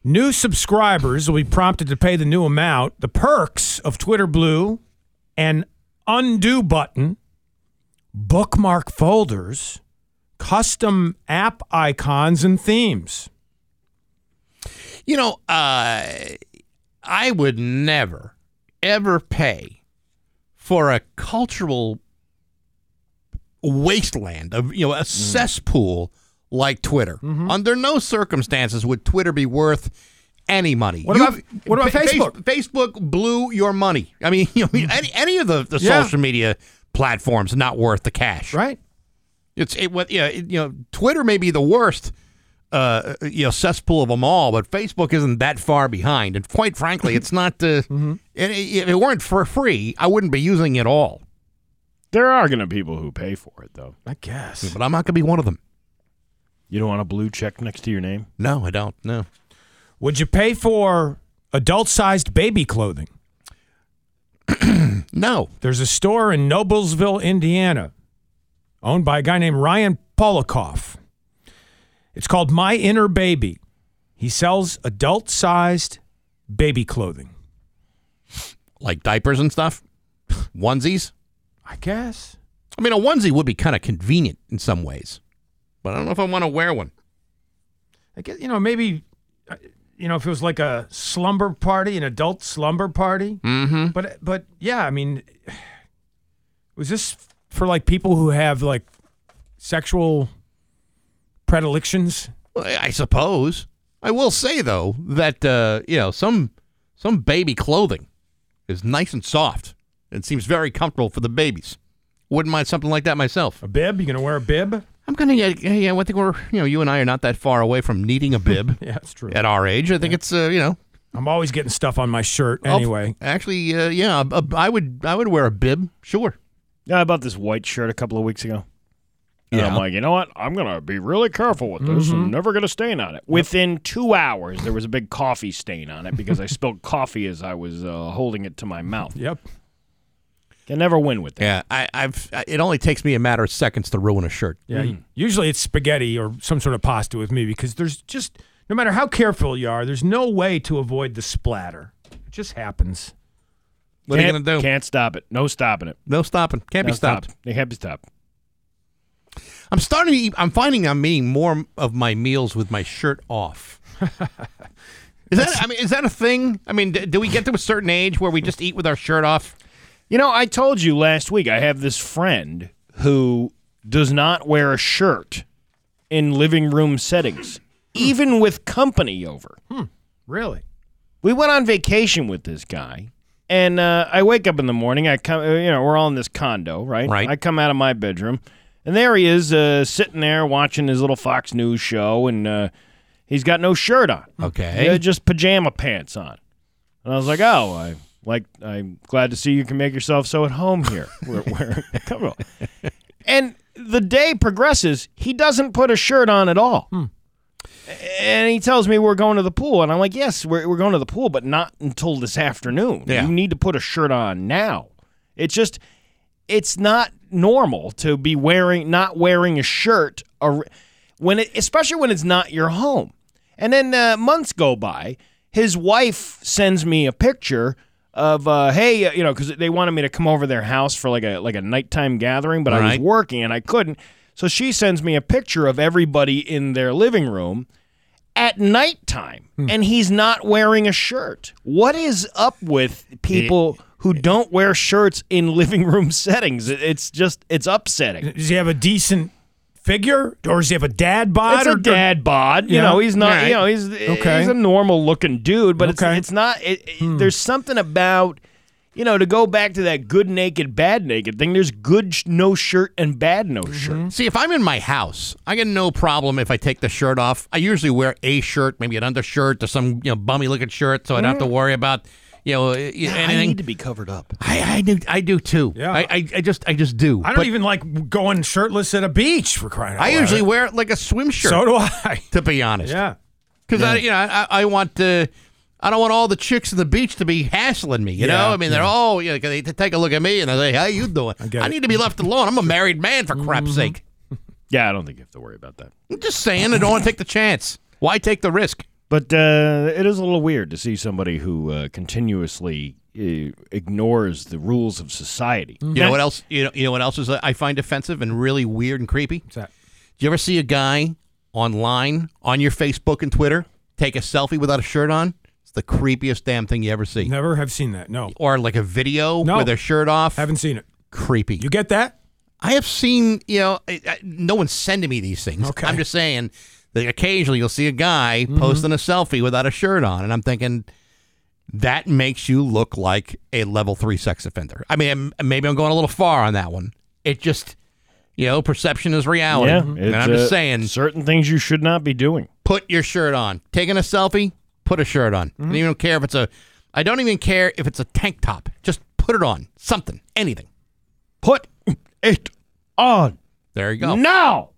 New subscribers will be prompted to pay the new amount. The perks of Twitter Blue an undo button, bookmark folders, custom app icons, and themes. You know, uh, I would never, ever pay for a cultural wasteland of you know a cesspool like Twitter. Under no circumstances would Twitter be worth any money. What about- what about Fa- Face- Facebook? Facebook blew your money. I mean, you know, any any of the, the Yeah. social media platforms not worth the cash. Right. It's it what yeah, it, you know, Twitter may be the worst uh, you know cesspool of them all, but Facebook isn't that far behind. And quite frankly, it's not. Uh, Mm-hmm. it- if it weren't for free, I wouldn't be using it all. There are going to be people who pay for it, though. I guess. But I'm not going to be one of them. You don't want a blue check next to your name? No, I don't. No. Would you pay for adult sized baby clothing? no. There's a store in Noblesville, Indiana, owned by a guy named Ryan Polikoff. It's called My Inner Baby. He sells adult sized baby clothing. Like diapers and stuff, onesies. I guess. I mean, a onesie would be kind of convenient in some ways, but I don't know if I want to wear one. I guess, you know, maybe, uh, you know, if it was like a slumber party, an adult slumber party. Mm-hmm. But, but yeah, I mean, was this for like people who have like sexual predilections? Well, I suppose. I will say though that uh, you know some some baby clothing is nice and soft. It seems very comfortable for the babies. Wouldn't mind something like that myself. A bib? You gonna wear a bib? I'm gonna yeah, yeah. I think we're you know you and I are not that far away from needing a bib. Yeah, that's true. At our age, I think it's uh, you know. I'm always getting stuff on my shirt I'll- anyway. actually, uh, yeah, a- a- I would I would wear a bib. Sure. Yeah, I bought this white shirt a couple of weeks ago. And I'm like, you know what? I'm going to be really careful with this. I'm never going to stain on it. Within two hours, there was a big coffee stain on it because I spilled coffee as I was uh, holding it to my mouth. Yep. Can never win with that. Yeah, I, I've. It only takes me a matter of seconds to ruin a shirt. Yeah. Mm. Usually it's spaghetti or some sort of pasta with me because there's just no matter how careful you are, there's no way to avoid the splatter. It just happens. What are you gonna do? Can't stop it. No stopping it. No stopping. Can't be stopped. stop. They can't be stopped. I'm starting to eat. I'm finding I'm eating more of my meals with my shirt off. is that? I mean, is that a thing? I mean, d- do we get to a certain age where we just eat with our shirt off? You know, I told you last week I have this friend who does not wear a shirt in living room settings, even with company over. Really? We went on vacation with this guy, and uh, I wake up in the morning. I come, uh, you know, we're all in this condo, right? Right. I come out of my bedroom, and there he is, uh, sitting there watching his little Fox News show, and uh, he's got no shirt on. Okay. Just pajama pants on. And I was like, oh, I like. I'm glad to see you can make yourself so at home here. We're, we're, come on. And the day progresses, he doesn't put a shirt on at all. And he tells me we're going to the pool, and I'm like, yes, we're, we're going to the pool, but not until this afternoon. Yeah. You need to put a shirt on now. It's just, it's not normal to be wearing not wearing a shirt, ar- when it, especially when it's not your home. And then uh, months go by. His wife sends me a picture of, uh, hey, uh, you know, because they wanted me to come over their house for like a like a nighttime gathering, but I was Right. working and I couldn't. So she sends me a picture of everybody in their living room at nighttime, and he's not wearing a shirt. What is up with people who don't wear shirts in living room settings? It- It's just it's upsetting. Does he have a decent figure, or does he have a dad bod? It's or, a dad bod. You Yeah. know, he's not. Right. You know, he's Okay. he's a normal looking dude, but Okay. it's it's not. It, it- hmm. There's something about. You know, to go back to that good naked, bad naked thing, there's good sh- no shirt and bad no mm-hmm. shirt. See, if I'm in my house, I get no problem if I take the shirt off. I usually wear a shirt, maybe an undershirt or some you know bummy looking shirt, so I don't have to mm. worry about you know anything. I need to be covered up. I, I do. I do too. Yeah. I, I, I just I just do. I don't But even like going shirtless at a beach for crying out loud. I loud. usually wear it like a swim shirt. So do I. To be honest. Yeah. Because I you know I, I want to. I don't want all the chicks on the beach to be hassling me. You Yeah, know, I mean, they're yeah. all you know, they take a look at me and they say, "How you doing?" I, get it. Mm-hmm. need to be left alone. I'm a married man, for crap's sake. Yeah, I don't think you have to worry about that. I'm just saying, I don't want to take the chance. Why take the risk? But uh, it is a little weird to see somebody who uh, continuously uh, ignores the rules of society. You know what else? You know, you know what else is uh, I find offensive and really weird and creepy? What's that? Do you ever see a guy online on your Facebook and Twitter take a selfie without a shirt on? It's the creepiest damn thing you ever see. Never have seen that. No. Or like a video No. with their shirt off. Haven't seen it. Creepy. You get that? I have seen, you know, I, I, no one's sending me these things. Okay. I'm just saying that occasionally you'll see a guy Mm-hmm. posting a selfie without a shirt on, and I'm thinking that makes you look like a level three sex offender. I mean, maybe I'm going a little far on that one. It just, you know, perception is reality. Yeah, and I'm just uh, saying, certain things you should not be doing. put your shirt on. Taking a selfie, put a shirt on. Mm-hmm. I don't even care if it's a. I don't even care if it's a tank top. Just put it on. Something. Anything. Put it on There you go. now.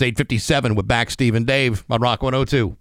It's 857 with back Steve and Dave on Rock 102.